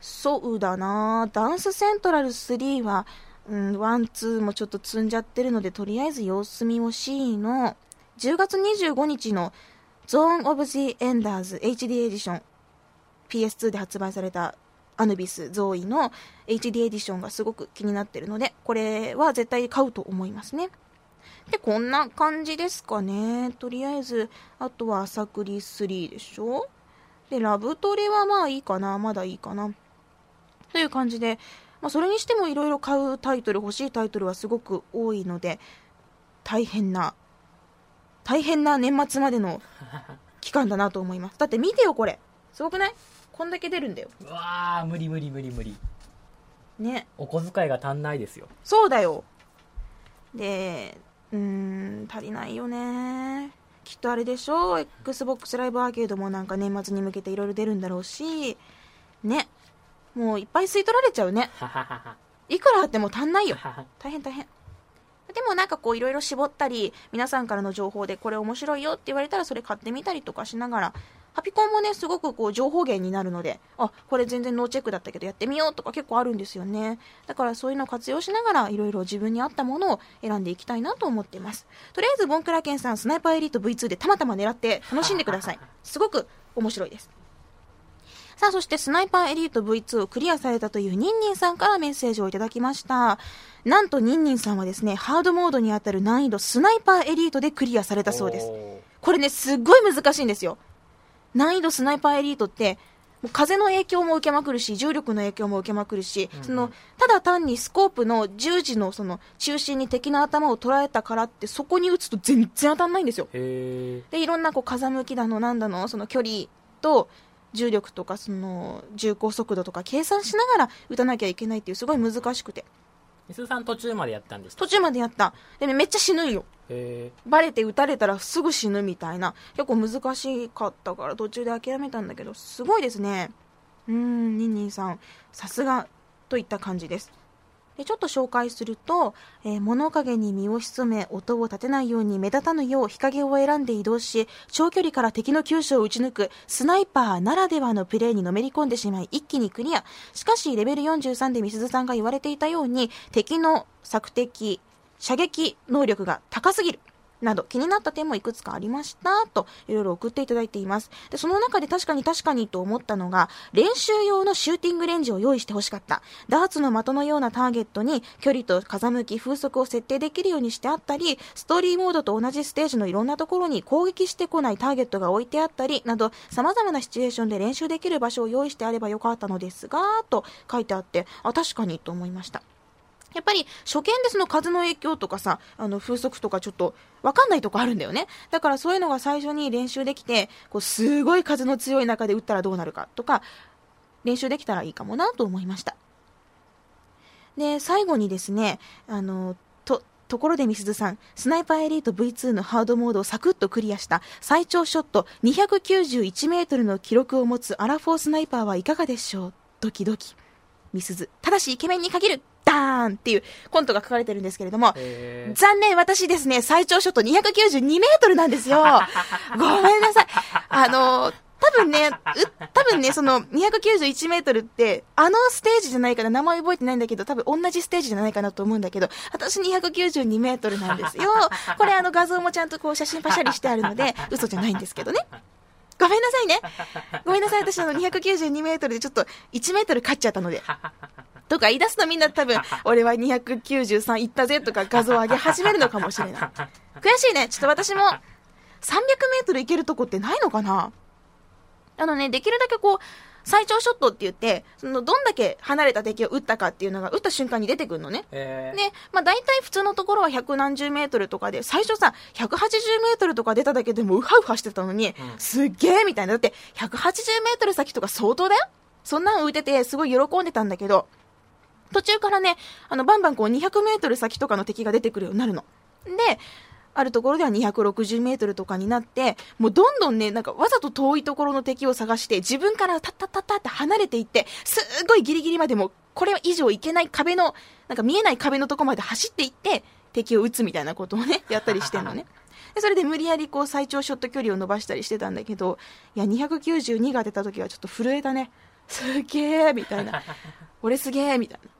そうだなダンスセントラル3は、うん、 one、two もちょっと積んじゃってるので、とりあえず様子見を C の、10月25日の Zone of the Enders HD エディション、PS2 で発売されたアヌビス、ゾーイの HD エディションがすごく気になってるので、これは絶対買うと思いますね。で、こんな感じですかね。とりあえず、あとは朝栗3でしょで、ラブトレはまあいいかな。まだいいかな。という感じで、まあ、それにしてもいろいろ買うタイトル、欲しいタイトルはすごく多いので、大変な、大変な年末までの 期間だなと思います。だって見てよ、これ。すごくない？こんだけ出るんだよ。うわー無理無理無理無理ね。お小遣いが足んないですよそうだよ。で、うーん、足りないよね。きっとあれでしょ ?Xbox ライブアーケードもなんか年末に向けていろいろ出るんだろうし、ね。もういっぱい吸い取られちゃうね。いくらあっても足んないよ。大変大変。でもなんかこういろいろ絞ったり、皆さんからの情報でこれ面白いよって言われたらそれ買ってみたりとかしながら、ハピコンもね、すごくこう情報源になるので、あ、これ全然ノーチェックだったけどやってみようとか結構あるんですよね。だからそういうのを活用しながらいろいろ自分に合ったものを選んでいきたいなと思っています。とりあえずボンクラケンさん、スナイパーエリート V2 でたまたま狙って楽しんでください。すごく面白いです。さあ、そしてスナイパーエリート V2 をクリアされたというニンニンさんからメッセージをいただきました。なんとニンニンさんはですね、ハードモードにあたる難易度スナイパーエリートでクリアされたそうです。おこれね、すっごい難しいんですよ。難易度スナイパーエリートって、もう風の影響も受けまくるし、重力の影響も受けまくるし、うんその、ただ単にスコープの十字のその中心に敵の頭を捉えたからって、そこに撃つと全然当たんないんですよ。でいろんなこう風向きだのなんだのその距離と重力とかその重行速度とか計算しながら撃たなきゃいけないっていうすごい難しくて。みすずさん途中までやったんでした途中までやった。でねめっちゃ死ぬんよ。へバレて撃たれたらすぐ死ぬみたいな。結構難しかったから途中で諦めたんだけどすごいですね。うーんニンニンさん。さすがといった感じです。でちょっと紹介すると、えー物陰に身を潜め音を立てないように目立たぬよう日陰を選んで移動し長距離から敵の急所を撃ち抜くスナイパーならではのプレーにのめり込んでしまい一気にクリア。しかしレベル43でみすずさんが言われていたように敵の索敵射撃能力が高すぎる。など気になった点もいくつかありましたといろいろ送っていただいています。でその中で確かに確かにと思ったのが練習用のシューティングレンジを用意してほしかった。ダーツの的のようなターゲットに距離と風向き風速を設定できるようにしてあったりストーリーモードと同じステージのいろんなところに攻撃してこないターゲットが置いてあったりなど様々なシチュエーションで練習できる場所を用意してあればよかったのですがと書いてあってあ確かにと思いました。やっぱり初見でその風の影響とかさ、あの風速とかちょっとわかんないとこあるんだよね。だからそういうのが最初に練習できて、こうすごい風の強い中で打ったらどうなるかとか、練習できたらいいかもなと思いました。で、最後にですね、あの、と、ところでみすずさん、スナイパーエリート V2 のハードモードをサクッとクリアした最長ショット291メートルの記録を持つアラフォースナイパーはいかがでしょう？ドキドキ。みすず。ただしイケメンに限るダーンっていうコントが書かれてるんですけれども、え残念、私ですね、最長ショット292メートルなんですよ。ごめんなさい。あの、多分ね、う多分ね、その291メートルって、あのステージじゃないかな、名前覚えてないんだけど、多分同じステージじゃないかなと思うんだけど、私292メートルなんですよ。これあの画像もちゃんとこう写真パシャリしてあるので、嘘じゃないんですけどね。ごめんなさいね。ごめんなさい、私あの292メートルでちょっと1メートル勝っちゃったので。とか言い出すとみんな多分、俺は293いったぜとか画像を上げ始めるのかもしれない。悔しいね。ちょっと私も300メートルいけるとこってないのかな？あのね、できるだけこう、最長ショットって言って、その、どんだけ離れた敵を撃ったかっていうのが、撃った瞬間に出てくるのね。えで、まあ大体普通のところは百何十メートルとかで、最初さ、180メートルとか出ただけでもウハウハしてたのに、うんすっげえみたいな。だって、180メートル先とか相当だよそんなん浮いてて、すごい喜んでたんだけど、途中からね、あの、バンバンこう200メートル先とかの敵が出てくるようになるの。で、あるところでは260メートルとかになって、もうどんどんね、なんかわざと遠いところの敵を探して、自分からタッタッタッタって離れていって、すっごいギリギリまでも、これ以上いけない壁の、なんか見えない壁のとこまで走っていって、敵を撃つみたいなことをね、やったりしてんのね。でそれで無理やりこう最長ショット距離を伸ばしたりしてたんだけど、いや、292が出た時はちょっと震えたね。すげえみたいな。俺すげえみたいな。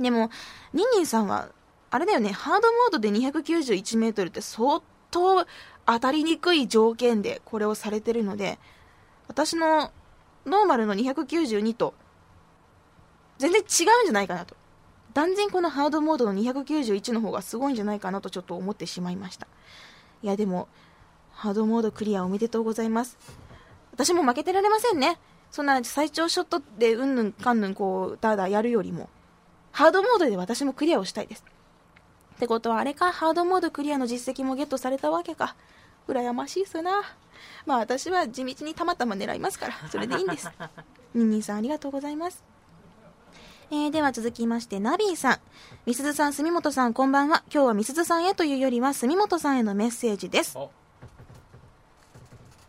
でも、ニンニンさんは、あれだよね、ハードモードで291メートルって相当当たりにくい条件でこれをされてるので、私のノーマルの292と全然違うんじゃないかなと。断然このハードモードの291の方がすごいんじゃないかなとちょっと思ってしまいました。いやでも、ハードモードクリアおめでとうございます。私も負けてられませんね。そんな最長ショットでうんぬんかんぬんこう、だだやるよりも、ハードモードで私もクリアをしたいです。ってことはあれか、ハードモードクリアの実績もゲットされたわけか。羨ましいっすな。まあ私は地道にたまたま狙いますから、それでいいんです。ニンニンさんありがとうございます。えー、では続きまして、ナビーさん。みすずさん、住本さん、こんばんは。今日はみすずさんへというよりは、住本さんへのメッセージです。お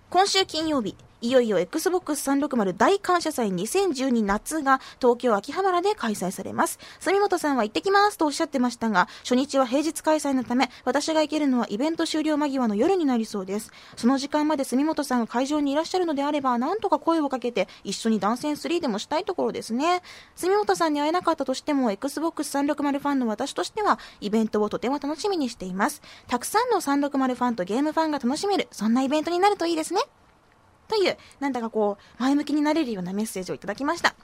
今週金曜日、いよいよ Xbox360 大感謝祭2012夏が東京秋葉原で開催されます。住本さんは行ってきますとおっしゃってましたが、初日は平日開催のため、私が行けるのはイベント終了間際の夜になりそうです。その時間まで住本さんが会場にいらっしゃるのであれば、なんとか声をかけて一緒に断線3でもしたいところですね。住本さんに会えなかったとしても、Xbox360 ファンの私としては、イベントをとても楽しみにしています。たくさんの360ファンとゲームファンが楽しめる、そんなイベントになるといいですね。という、なんだかこう、前向きになれるようなメッセージをいただきました。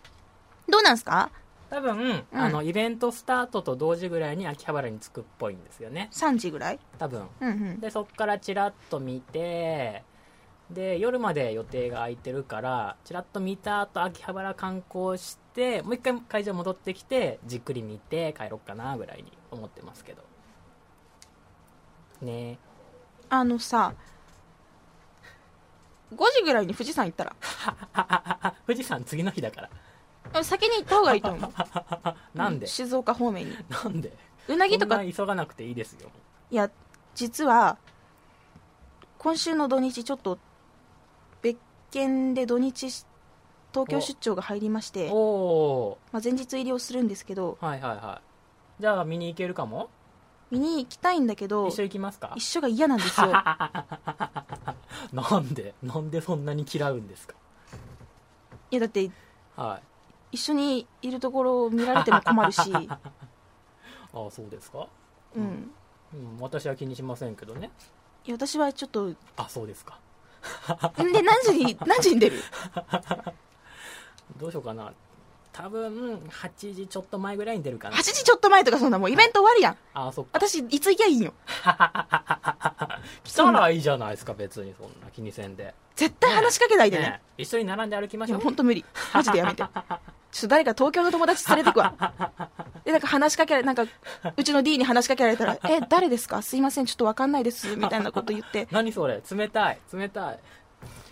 どうなんすか？多分、あのイベントスタートと同時ぐらいに秋葉原に着くっぽいんですよね ?3 時ぐらい？多分うんうん。でそっからチラッと見てで夜まで予定が空いてるからチラッと見た後秋葉原観光してもう一回会場戻ってきてじっくり見て帰ろっかなぐらいに思ってますけどねあのさ、5時ぐらいに富士山行ったら、富士山次の日だから。あ先に行った方がいいと思う。なんで？静岡方面に。なんで？うなぎとか、急がなくていいですよや、実は、今週の土日ちょっと、別件で土日し東京出張が入りまして、おおまあ、前日入りをするんですけどーはいはいはい。じゃあ見に行けるかも？見に行きたいんだけど一緒行きますか？一緒が嫌なんですよ。なんで？なんでそんなに嫌うんですか？いやだってはい。一緒にいるところを見られても困るし、ああそうですか、うん、うん、私は気にしませんけどね。いや私はちょっとあそうですか。で何時に何時に出る？どうしようかな多分8時ちょっと前ぐらいに出るかな。8時ちょっと前とかそんなもうイベント終わるやん。ああそっか。私いつ行きゃいいよ。来たらいいじゃないですか別にそんな気にせんで。絶対話しかけないでね。ね一緒に並んで歩きまいしょう。や本当無理。マジでやめて。ちょっと誰か東京の友達連れてくわ。でなんか話しかけられなんかうちの D に話しかけられたら「え誰ですか？すいませんちょっと分かんないです」みたいなこと言って。何それ？冷たい。冷たい。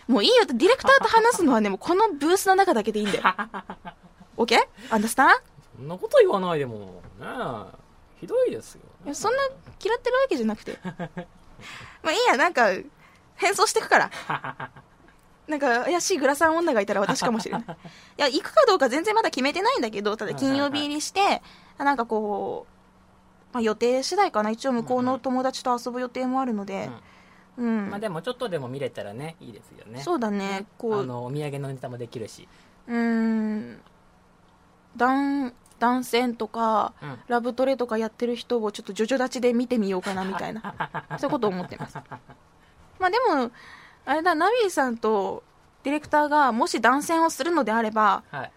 もういいよってディレクターと話すのはねもうこのブースの中だけでいいんだよ OK? アンダスタンそんなこと言わないでもね。えひどいですよいやそんな嫌ってるわけじゃなくて。まあいいやなんか変装してくから。なんか怪しいグラサン女がいたら私かもしれない。いや行くかどうか全然まだ決めてないんだけどただ金曜日入りしてなんかこう、まあ、予定次第かな一応向こうの友達と遊ぶ予定もあるので。うん、まあでもちょっとでも見れたらねいいですよね。そうだね。こう。あのお土産のネタもできるし。うーん男男性とか、うん。ラブトレとかやってる人をちょっとジョジョ立ちで見てみようかなみたいな。そういうことを思ってます。まあでもあれだナビーさんとディレクターがもし断線をするのであればはい。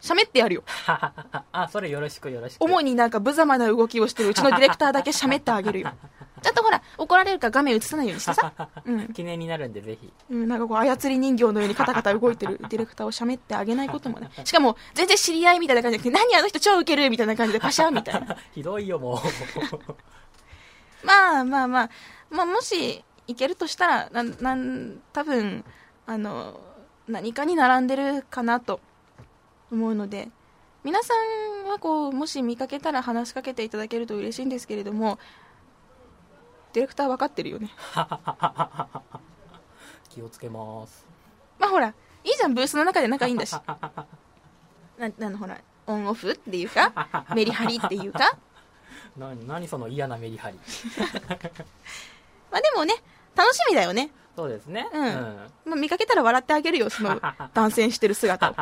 喋ってやるよ。あそれよろしくよろしく。主になんか無様な動きをしてるうちのディレクターだけ喋ってあげるよ ちょっとほら怒られるから画面映さないようにしてさ。うん。記念になるんでぜひ。うん、なんかこう操り人形のようにカタカタ動いてるディレクターを喋ってあげないこともね。しかも全然知り合いみたいな感じで何あの人超ウケる？みたいな感じでパシャンみたいな。ひどいよもう。まあまあまあ、まあ、もしいけるとしたらなんなん多分あの何かに並んでるかなと思うので。皆さんはこうもし見かけたら話しかけていただけると嬉しいんですけれどもディレクター分かってるよね。気をつけます。まあほらいいじゃんブースの中で仲いいんだし。ななのほらオンオフっていうかメリハリっていうか。な何その嫌なメリハリ。まあでもね楽しみだよね、そうですね。うん。まあ、見かけたら笑ってあげるよその断線してる姿を。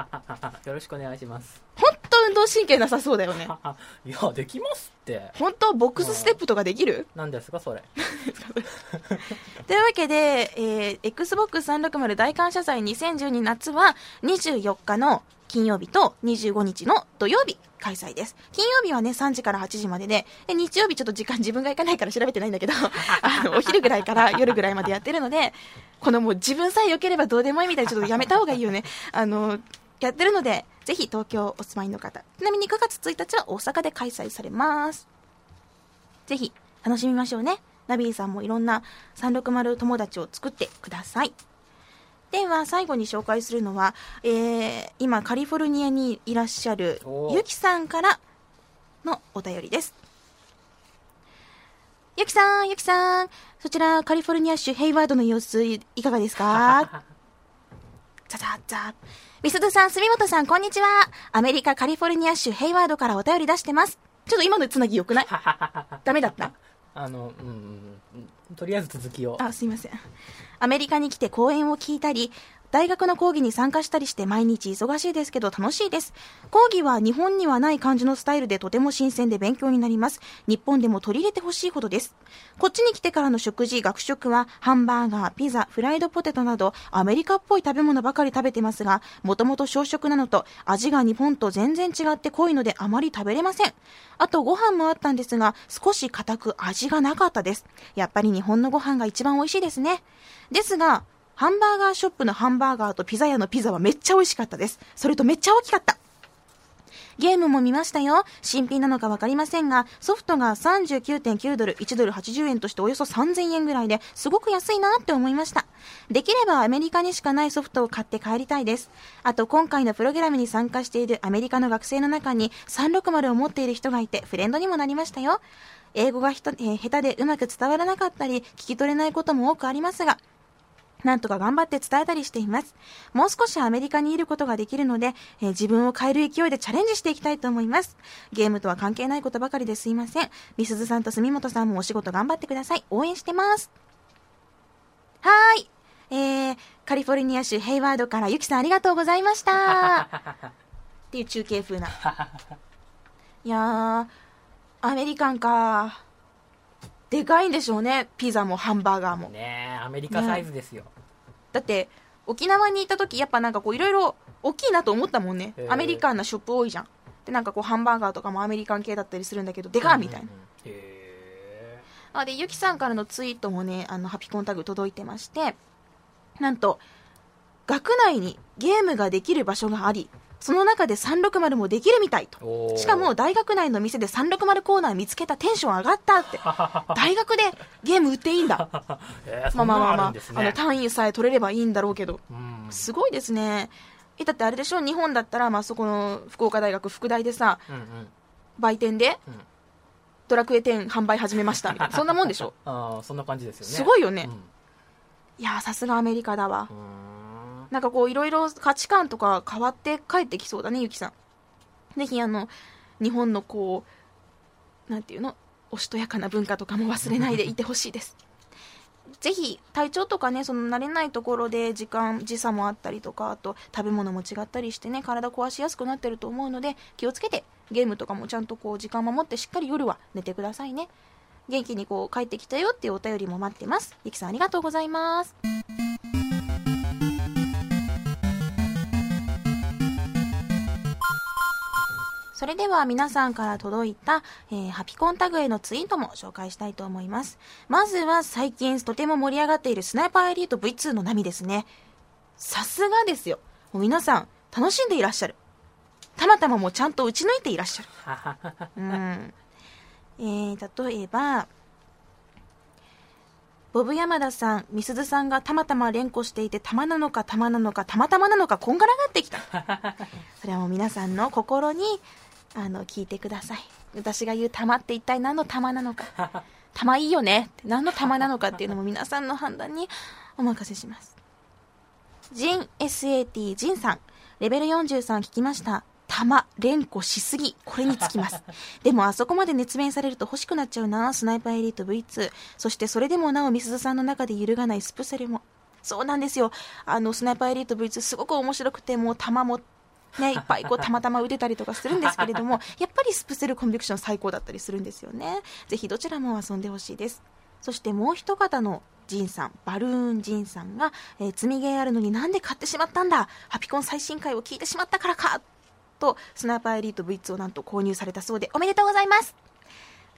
よろしくお願いします。本当？運動神経なさそうだよね。いやできますって。本当ボックスステップとかできる？何ですかそれ？というわけで、えー、XBOX360 大感謝祭2012夏は24日の金曜日と25日の土曜日開催です。金曜日はね、3時から8時までで、で日曜日ちょっと時間 自分が行かないから調べてないんだけど、あの、お昼ぐらいから夜ぐらいまでやってるので、このもう自分さえ良ければどうでもいいみたいにちょっとやめた方がいいよね。あの、やってるので、ぜひ東京お住まいの方。ちなみに9月1日は大阪で開催されます。ぜひ楽しみましょうね。ナビーさんもいろんな360友達を作ってください。では最後に紹介するのは、えー今カリフォルニアにいらっしゃるゆきさんからのお便りです。ゆきさん、ゆきさん、そちらカリフォルニア州ヘイワードの様子いかがですか？ザザザみすずさん、住本さん、こんにちは。アメリカカリフォルニア州ヘイワードからお便り出してます。ちょっと今のつなぎ良くない？ダメだった？あのうんうんうんとりあえず続きをあ、すいません。アメリカに来て講演を聞いたり、大学の講義に参加したりして毎日忙しいですけど楽しいです。講義は日本にはない感じのスタイルでとても新鮮で勉強になります。日本でも取り入れてほしいほどです。こっちに来てからの食事、学食はハンバーガー、ピザ、フライドポテトなどアメリカっぽい食べ物ばかり食べてますが、もともと小食なのと味が日本と全然違って濃いのであまり食べれません。あとご飯もあったんですが、少し硬く味がなかったです。やっぱり日本のご飯が一番美味しいですね。ですが、ハンバーガーショップのハンバーガーとピザ屋のピザはめっちゃ美味しかったです。それとめっちゃ大きかった。ゲームも見ましたよ。新品なのかわかりませんが、ソフトが39.9ドル、1ドル80円としておよそ3000円ぐらいですごく安いなって思いました。できればアメリカにしかないソフトを買って帰りたいです。あと今回のプログラムに参加しているアメリカの学生の中に360を持っている人がいてフレンドにもなりましたよ。英語がひと、えー下手でうまく伝わらなかったり聞き取れないことも多くありますが、なんとか頑張って伝えたりしています。もう少しアメリカにいることができるので、えー自分を変える勢いでチャレンジしていきたいと思います。ゲームとは関係ないことばかりですいません。みすずさんと住本さんもお仕事頑張ってください。応援してます。はーい。えー、カリフォルニア州ヘイワードからゆきさんありがとうございました。っていう中継風な。いやー、アメリカンか。でかいんでしょうね。ピザもハンバーガーも。ねえアメリカサイズですよ、だって沖縄に行った時やっぱなんかこういろいろ大きいなと思ったもんね。アメリカンなショップ多いじゃん。でなんかこうハンバーガーとかもアメリカン系だったりするんだけどでかいみたいな、うんうんあでゆきさんからのツイートもねあのハピコンタグ届いてましてなんと学内にゲームができる場所がありその中で360もできるみたいと。しかも大学内の店で360コーナー見つけたテンション上がったって。大学でゲーム売っていいんだ。えー、まあまあまあまあね。あの単位さえ取れればいいんだろうけど。うん。すごいですね。え、だってあれでしょ？日本だったら、まあ、そこの福岡大学副大でさ、うんうん。売店でうん。ドラクエ10販売始めましたみたいな。そんなもんでしょ？あーそんな感じですよね。すごいよね。うん。いやー、さすがアメリカだわなんかこう、いろいろ価値観とか変わって帰ってきそうだね、ゆきさん。ぜひ、あの、日本のこう、なんていうの、おしとやかな文化とかも忘れないで いてほしいです。ぜひ、体調とかね、その慣れないところで時間、時差もあったりとか、あと食べ物も違ったりしてね、体壊しやすくなってると思うので、気をつけて、ゲームとかもちゃんとこう、時間守ってしっかり夜は寝てくださいね。元気にこう、帰ってきたよっていうお便りも待ってます。ゆきさんありがとうございます。それでは皆さんから届いた、えーハピコンタグへのツイートも紹介したいと思います。まずは最近とても盛り上がっているスナイパーエリート V2 の波ですね。さすがですよ。もう皆さん楽しんでいらっしゃる。たまたまもちゃんと打ち抜いていらっしゃる。うん。えー、例えば、ボブ山田さん、みすずさんがたまたま連呼していて、玉なのか玉なのか、たまたまなのか、こんがらがってきた。それはもう皆さんの心に、あの、聞いてください。私が言う玉って一体何の玉なのか。玉いいよねって何の玉なのかっていうのも皆さんの判断にお任せします。ジン SAT ジンさん、レベル43聞きました。弾、連呼しすぎ。これにつきます。でもあそこまで熱弁されると欲しくなっちゃうな。スナイパーエリート V2。そしてそれでもなおみすずさんの中で揺るがないスプセルも。そうなんですよ。あの、スナイパーエリート V2 すごく面白くて、もう弾もね、いっぱいこうたまたま打てたりとかするんですけれども、やっぱりスプセルコンビクション最高だったりするんですよね。ぜひどちらも遊んでほしいです。そしてもう一方のジンさん、バルーンジンさんが、えー積みゲーあるのになんで買ってしまったんだ？ハピコン最新回を聞いてしまったからか？と、スナイパーエリート V2 をなんと購入されたそうで、おめでとうございます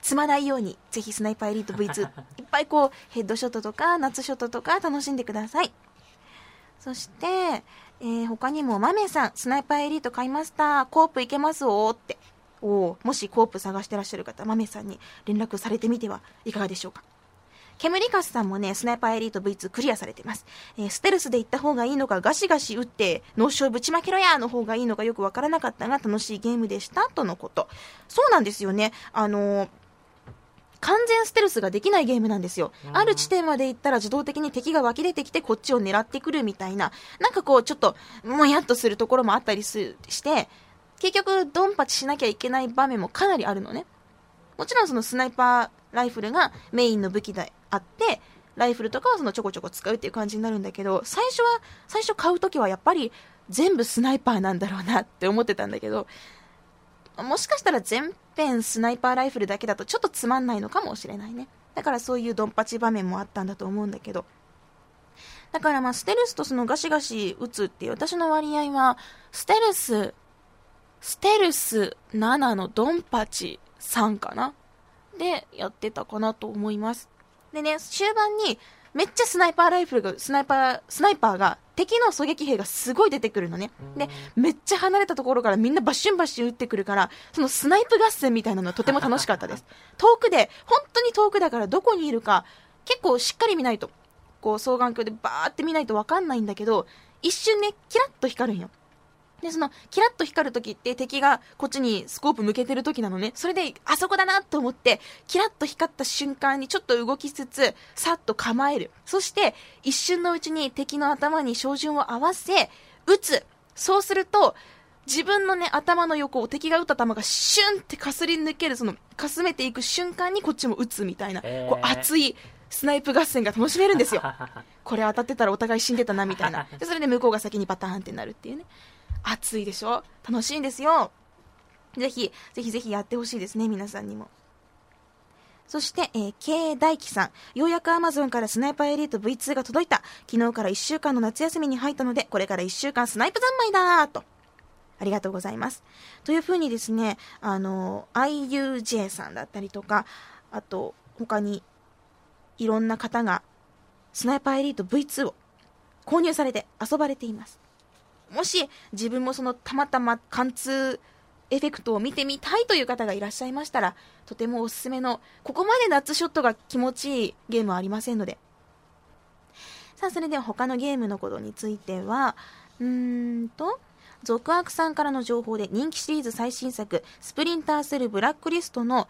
積まないように、ぜひスナイパーエリート V2、いっぱいこう、ヘッドショットとか、夏ショットとか楽しんでください。そして、えー他にも、マメさん、スナイパーエリート買いました。コープいけますおって。おもしコープ探してらっしゃる方、マメさんに連絡されてみてはいかがでしょうか。ケムリカスさんもね、スナイパーエリート V2 クリアされてます。えーステルスで行った方がいいのか、ガシガシ打って、脳勝ぶちまけろやの方がいいのかよくわからなかったが、楽しいゲームでした、とのこと。そうなんですよね。あのー完全ステルスができないゲームなんですよ。うんある地点まで行ったら自動的に敵が湧き出てきてこっちを狙ってくるみたいな、なんかこうちょっともやっとするところもあったりすして、結局ドンパチしなきゃいけない場面もかなりあるのね。もちろんそのスナイパーライフルがメインの武器であって、ライフルとかはそのちょこちょこ使うっていう感じになるんだけど、最初は、最初買うときはやっぱり全部スナイパーなんだろうなって思ってたんだけど、もしかしたら全編スナイパーライフルだけだとちょっとつまんないのかもしれないね。だからそういうドンパチ場面もあったんだと思うんだけど。だからまあステルスとそのガシガシ撃つっていう私の割合は、ステルス、ステルス7のドンパチ3かなでやってたかなと思います。でね、終盤にめっちゃスナイパーライフルが、スナイパー、スナイパーが敵の狙撃兵がすごい出てくるのね。で、めっちゃ離れたところからみんなバッシュンバッシュン撃ってくるから、そのスナイプ合戦みたいなのはとても楽しかったです。遠くで、本当に遠くだからどこにいるか、結構しっかり見ないと、こう双眼鏡でバーって見ないとわかんないんだけど、一瞬ね、キラッと光るんよ。で、その、キラッと光る時って敵がこっちにスコープ向けてる時なのね。それで、あそこだなと思って、キラッと光った瞬間にちょっと動きつつ、さっと構える。そして、一瞬のうちに敵の頭に照準を合わせ、撃つ。そうすると、自分のね、頭の横を敵が撃った弾がシュンってかすり抜ける、その、かすめていく瞬間にこっちも撃つみたいな、こう熱いスナイプ合戦が楽しめるんですよ。これ当たってたらお互い死んでたなみたいな。で、それで向こうが先にバターンってなるっていうね。熱いでしょ？楽しいんですよ。ぜひ、ぜひぜひやってほしいですね、皆さんにも。そして、えー、K 大輝さん。ようやく Amazon からスナイパーエリート V2 が届いた。昨日から1週間の夏休みに入ったので、これから1週間スナイプ三昧だーと。ありがとうございます。というふうにですね、あの、IUJ さんだったりとか、あと、他に、いろんな方が、スナイパーエリート V2 を購入されて遊ばれています。もし、自分もそのたまたま貫通エフェクトを見てみたいという方がいらっしゃいましたら、とてもおすすめの、ここまで夏ショットが気持ちいいゲームはありませんので。さあ、それでは他のゲームのことについては、うーんと、続悪さんからの情報で人気シリーズ最新作、スプリンターセルブラックリストの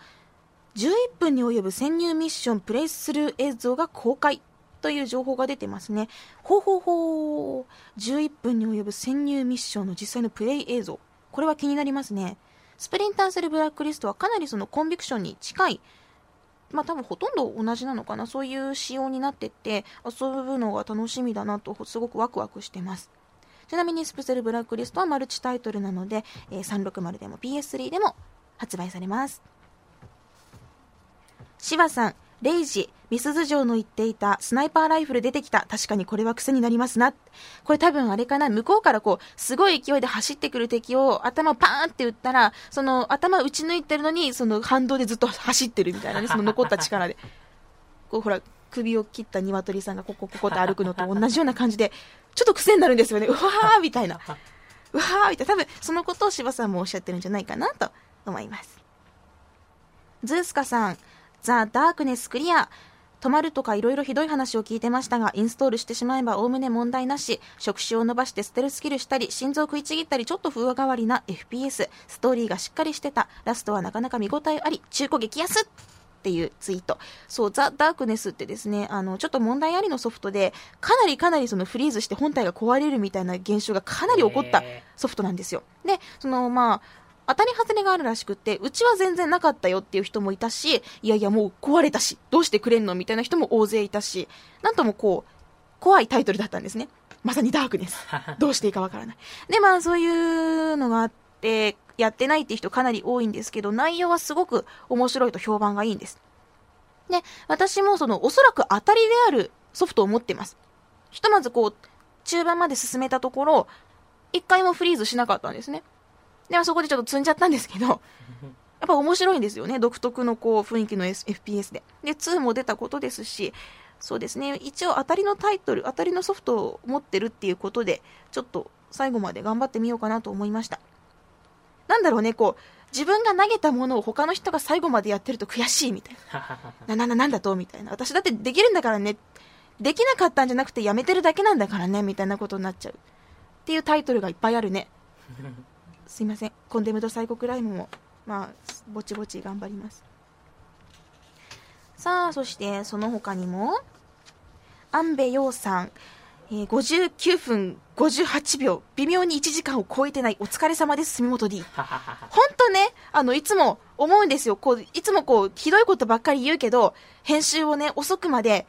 11分に及ぶ潜入ミッションプレイスルー映像が公開という情報が出てますね。ほうほうほう。11分に及ぶ潜入ミッションの実際のプレイ映像。これは気になりますね。スプリンターセルブラックリストはかなりそのコンビクションに近い、まあ多分ほとんど同じなのかな。そういう仕様になってって遊ぶのが楽しみだなとすごくワクワクしてます。ちなみにスプセルブラックリストはマルチタイトルなので、えー360でも PS3 でも発売されます。芝さん、レイジ、ミスズ城の言っていたスナイパーライフル出てきた。確かにこれは癖になりますな。これ多分あれかな、向こうからこう、すごい勢いで走ってくる敵を頭パーンって撃ったら、その頭打ち抜いてるのに、その反動でずっと走ってるみたいなね、その残った力で。こうほら、首を切った鶏さんがここここって歩くのと同じような感じで、ちょっと癖になるんですよね。うわーみたいな。うわーみたいな。多分そのことを柴さんもおっしゃってるんじゃないかなと思います。ズースカさん、ザ・ダークネスクリア。止まるとかいろいろひどい話を聞いてましたが、インストールしてしまえばおおむね問題なし、触手を伸ばしてステルスキルしたり、心臓食いちぎったり、ちょっと風変わりな FPS、ストーリーがしっかりしてた、ラストはなかなか見応えあり、中古激安っていうツイート。そう、ザ・ダークネスってですね、あの、ちょっと問題ありのソフトで、かなりかなりそのフリーズして本体が壊れるみたいな現象がかなり起こったへソフトなんですよ。で、その、まあ、当たり外れがあるらしくって、うちは全然なかったよっていう人もいたし、いやいやもう壊れたし、どうしてくれんのみたいな人も大勢いたし、なんともこう、怖いタイトルだったんですね。まさにダークです。どうしていいかわからない。で、まあそういうのがあって、やってないっていう人かなり多いんですけど、内容はすごく面白いと評判がいいんです。で、私もその、おそらく当たりであるソフトを持ってます。ひとまずこう、中盤まで進めたところ、一回もフリーズしなかったんですね。で、まあそこでちょっと積んじゃったんですけど、やっぱ面白いんですよね。独特のこう雰囲気の S- FPS で。で、2も出たことですし、そうですね。一応当たりのタイトル、当たりのソフトを持ってるっていうことで、ちょっと最後まで頑張ってみようかなと思いました。なんだろうね、こう、自分が投げたものを他の人が最後までやってると悔しいみたいな。な、な、な、なんだと？みたいな。私だってできるんだからね。できなかったんじゃなくてやめてるだけなんだからね。みたいなことになっちゃう。っていうタイトルがいっぱいあるね。すいません。コンデムドサイコクライムも、まあ、ぼちぼち頑張ります。さあ、そして、その他にも、安部陽さん、えー59分58秒、微妙に1時間を超えてない、お疲れ様です、住本 D。本当ね、あの、いつも思うんですよ。こう、いつもこう、ひどいことばっかり言うけど、編集をね、遅くまで、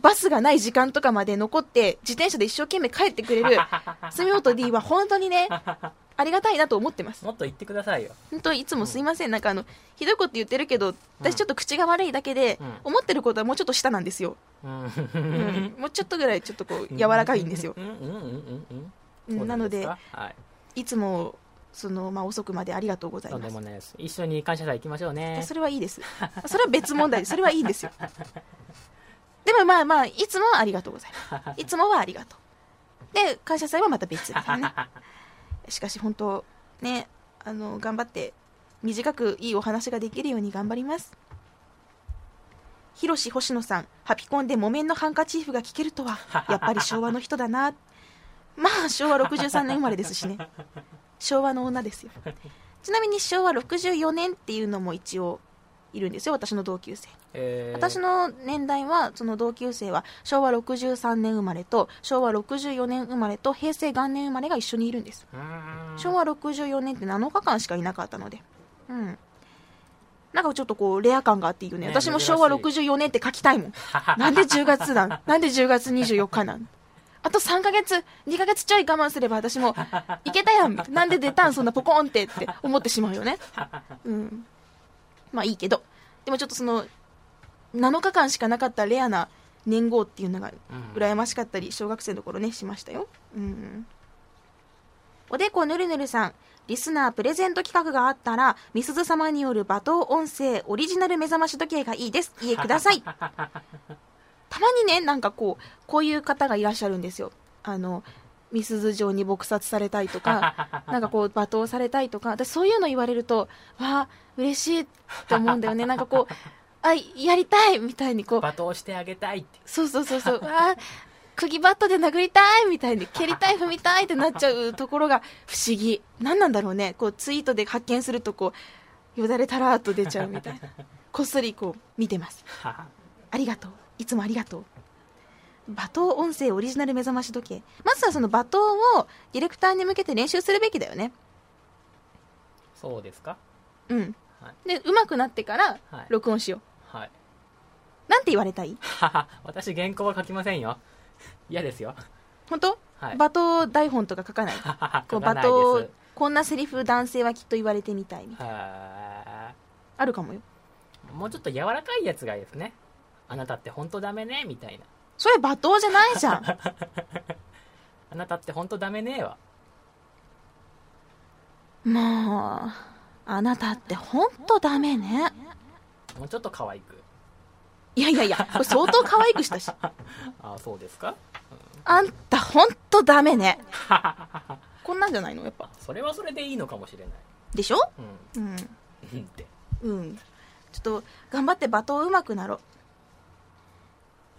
バスがない時間とかまで残って、自転車で一生懸命帰ってくれる、住本 D は本当にね、ありがたいなと思ってます。もっと言ってくださいよ。本当いつもすいません。なんかあの、ひどいこと言ってるけど、私ちょっと口が悪いだけで、うん思ってることはもうちょっと下なんですよ。うんうん、もうちょっとぐらいちょっとこう、柔らかいんですよ。うんうんうんうんうんうんなので、はい。いつも、その、まあ、遅くまでありがとうございとんま。ですもないです。一緒に感謝祭行きましょうね。それはいいです。それは別問題です。それはいいんですよ。でもまあまあ、いつもはありがとうございます。いつもはありがとう。で、感謝祭はまた別だからね。しかし本当、ね、あの、頑張って、短くいいお話ができるように頑張ります。ひろし星野さん、ハピコンで木綿のハンカチーフが聞けるとは、やっぱり昭和の人だな。まあ昭和63年生まれですしね昭和の女ですよちなみに昭和64年っていうのも一応いるんですよ私の同級生えー。私の年代はその同級生は昭和63年生まれと昭和64年生まれと平成元年生まれが一緒にいるんです。昭和64年って7日間しかいなかったので。うん。なんかちょっとこうレア感があっていいよね。ね私も昭和珍しい64年って書きたいもん。なんで10月なん？なんで10月24日なん？あと3ヶ月2ヶ月ちょい我慢すれば私も いけたやん。なんで出たん？そんなポコンってって思ってしまうよね。うん。まあいいけど。でもちょっとその7日間しかなかったレアな年号っていうのがうん。羨ましかったり小学生の頃ねしましたよ。うん。おでこぬるぬるさん。リスナープレゼント企画があったらみすず様による罵倒音声オリジナル目覚まし時計がいいです。家ください。たまにねなんかこうこういう方がいらっしゃるんですよ。あのみすず城に撲殺されたいとか なんかこう罵倒されたいとか私そういうの言われるとわあ嬉しいって思うんだよね。なんかこうあやりたいみたいにこう罵倒してあげたいってそうそうそうそう。あー釘バットで殴りたいみたいに、蹴りたい、踏みたいってなっちゃうところが不思議。何なんだろうね。こう、ツイートで発見すると、こう、よだれたらーっと出ちゃうみたいな。こっそりこう、見てます。ありがとう。いつもありがとう。罵倒音声オリジナル目覚まし時計。まずはその罵倒をディレクターに向けて練習するべきだよね。そうですか？うん。はいで、上手くなってからはい、録音しよう。はい。なんて言われたい？私原稿は書きませんよ。嫌ですよ。本当、はい。罵倒台本とか書かない？こう罵ない倒こんなセリフ男性はきっと言われてみたいみたいはあるかもよ。いもうちょっと柔らかいやつがいいですね。あなたって本当ダメねみたいな。それ罵倒じゃないじゃん。あなたって本当ダメねは。もうあなたってほんとダメねもうちょっと可愛く。いやいやいやこれ相当可愛くしたし。ああそうですか？あんたほんとダメね。こんなんじゃないの？やっぱ。それはそれでいいのかもしれない。でしょ？うん。うん。うんちょっと頑張って罵倒うまくなろう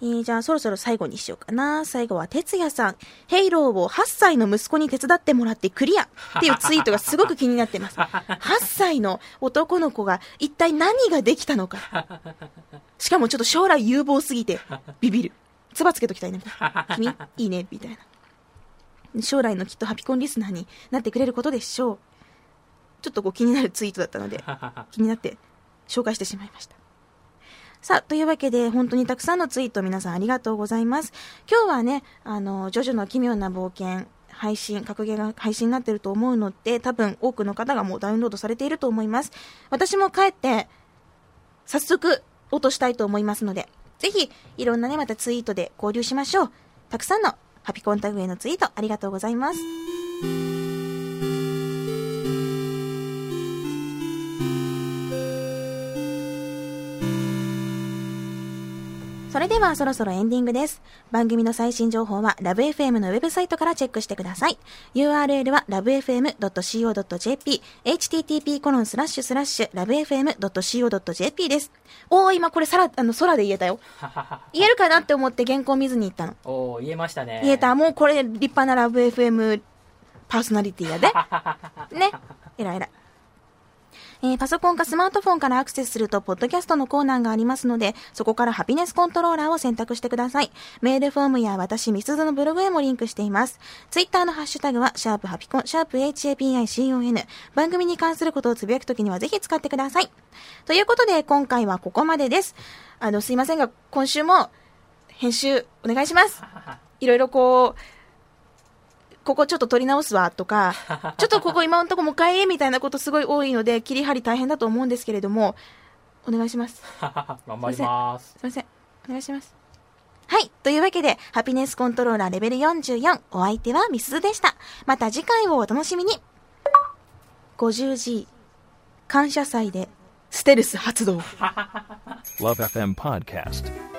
えー、じゃあそろそろ最後にしようかな。最後は哲也さん。ヘイローを8歳の息子に手伝ってもらってクリアっていうツイートがすごく気になってます。8歳の男の子が一体何ができたのか。しかもちょっと将来有望すぎてビビる。つばつけときたいね。君、いいね、みたいな。将来のきっとハピコンリスナーになってくれることでしょう。ちょっとこう気になるツイートだったので、気になって紹介してしまいました。さあ、というわけで、本当にたくさんのツイート皆さんありがとうございます。今日はね、あの、ジョジョの奇妙な冒険、配信、格ゲーが配信になってると思うので、多分多くの方がもうダウンロードされていると思います。私も帰って、早速、落としたいと思いますので、ぜひ、いろんなね、またツイートで交流しましょう。たくさんのハピコンタグへのツイートありがとうございます。それではそろそろエンディングです。番組の最新情報はラブ f m のウェブサイトからチェックしてください。URL は lovefm.co.jp、http コロンスラッシュスラッシュ lovefm.co.jp です。おー、今これさら、あの、空で言えたよ。言えるかなって思って原稿見ずに行ったの？おお言えましたね言えた。もうこれ立派なラブ FM パーソナリティやで。ね。えらいえらい。えーパソコンかスマートフォンからアクセスすると、ポッドキャストのコーナーがありますので、そこからハピネスコントローラーを選択してください。メールフォームや私、ミスズのブログへもリンクしています。ツイッターのハッシュタグは、シャープハピコン、シャープ HAPICON。番組に関することをつぶやくときにはぜひ使ってください。ということで、今回はここまでです。あの、すいませんが、今週も、編集、お願いします。いろいろこう、ここちょっと取り直すわとか、ちょっとここ今のとこもう一回みたいなことすごい多いので、切り張り大変だと思うんですけれども、お願いします。頑張りますすいません。お願いします。はい。というわけで、ハピネスコントローラーレベル44、お相手はミスズでした。また次回をお楽しみに。50G、感謝祭で、ステルス発動。Love FM Podcast.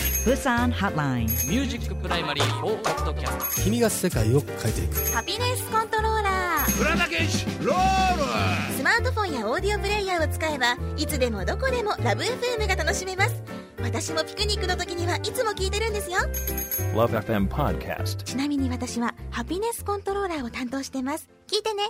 Busan Hotline. ミュージックプライマリー4ポッドキャスト君が世界を変えていく。ハピネスコントローラー浦田健士ロール。スマートフォンやオーディオプレイヤーを使えばいつでもどこでもラブ f m が楽しめます。私もピクニックの時にはいつも聞いてるんですよ。Love FM Podcast. ちなみに私はハピネスコントローラーを担当してます。聞いてね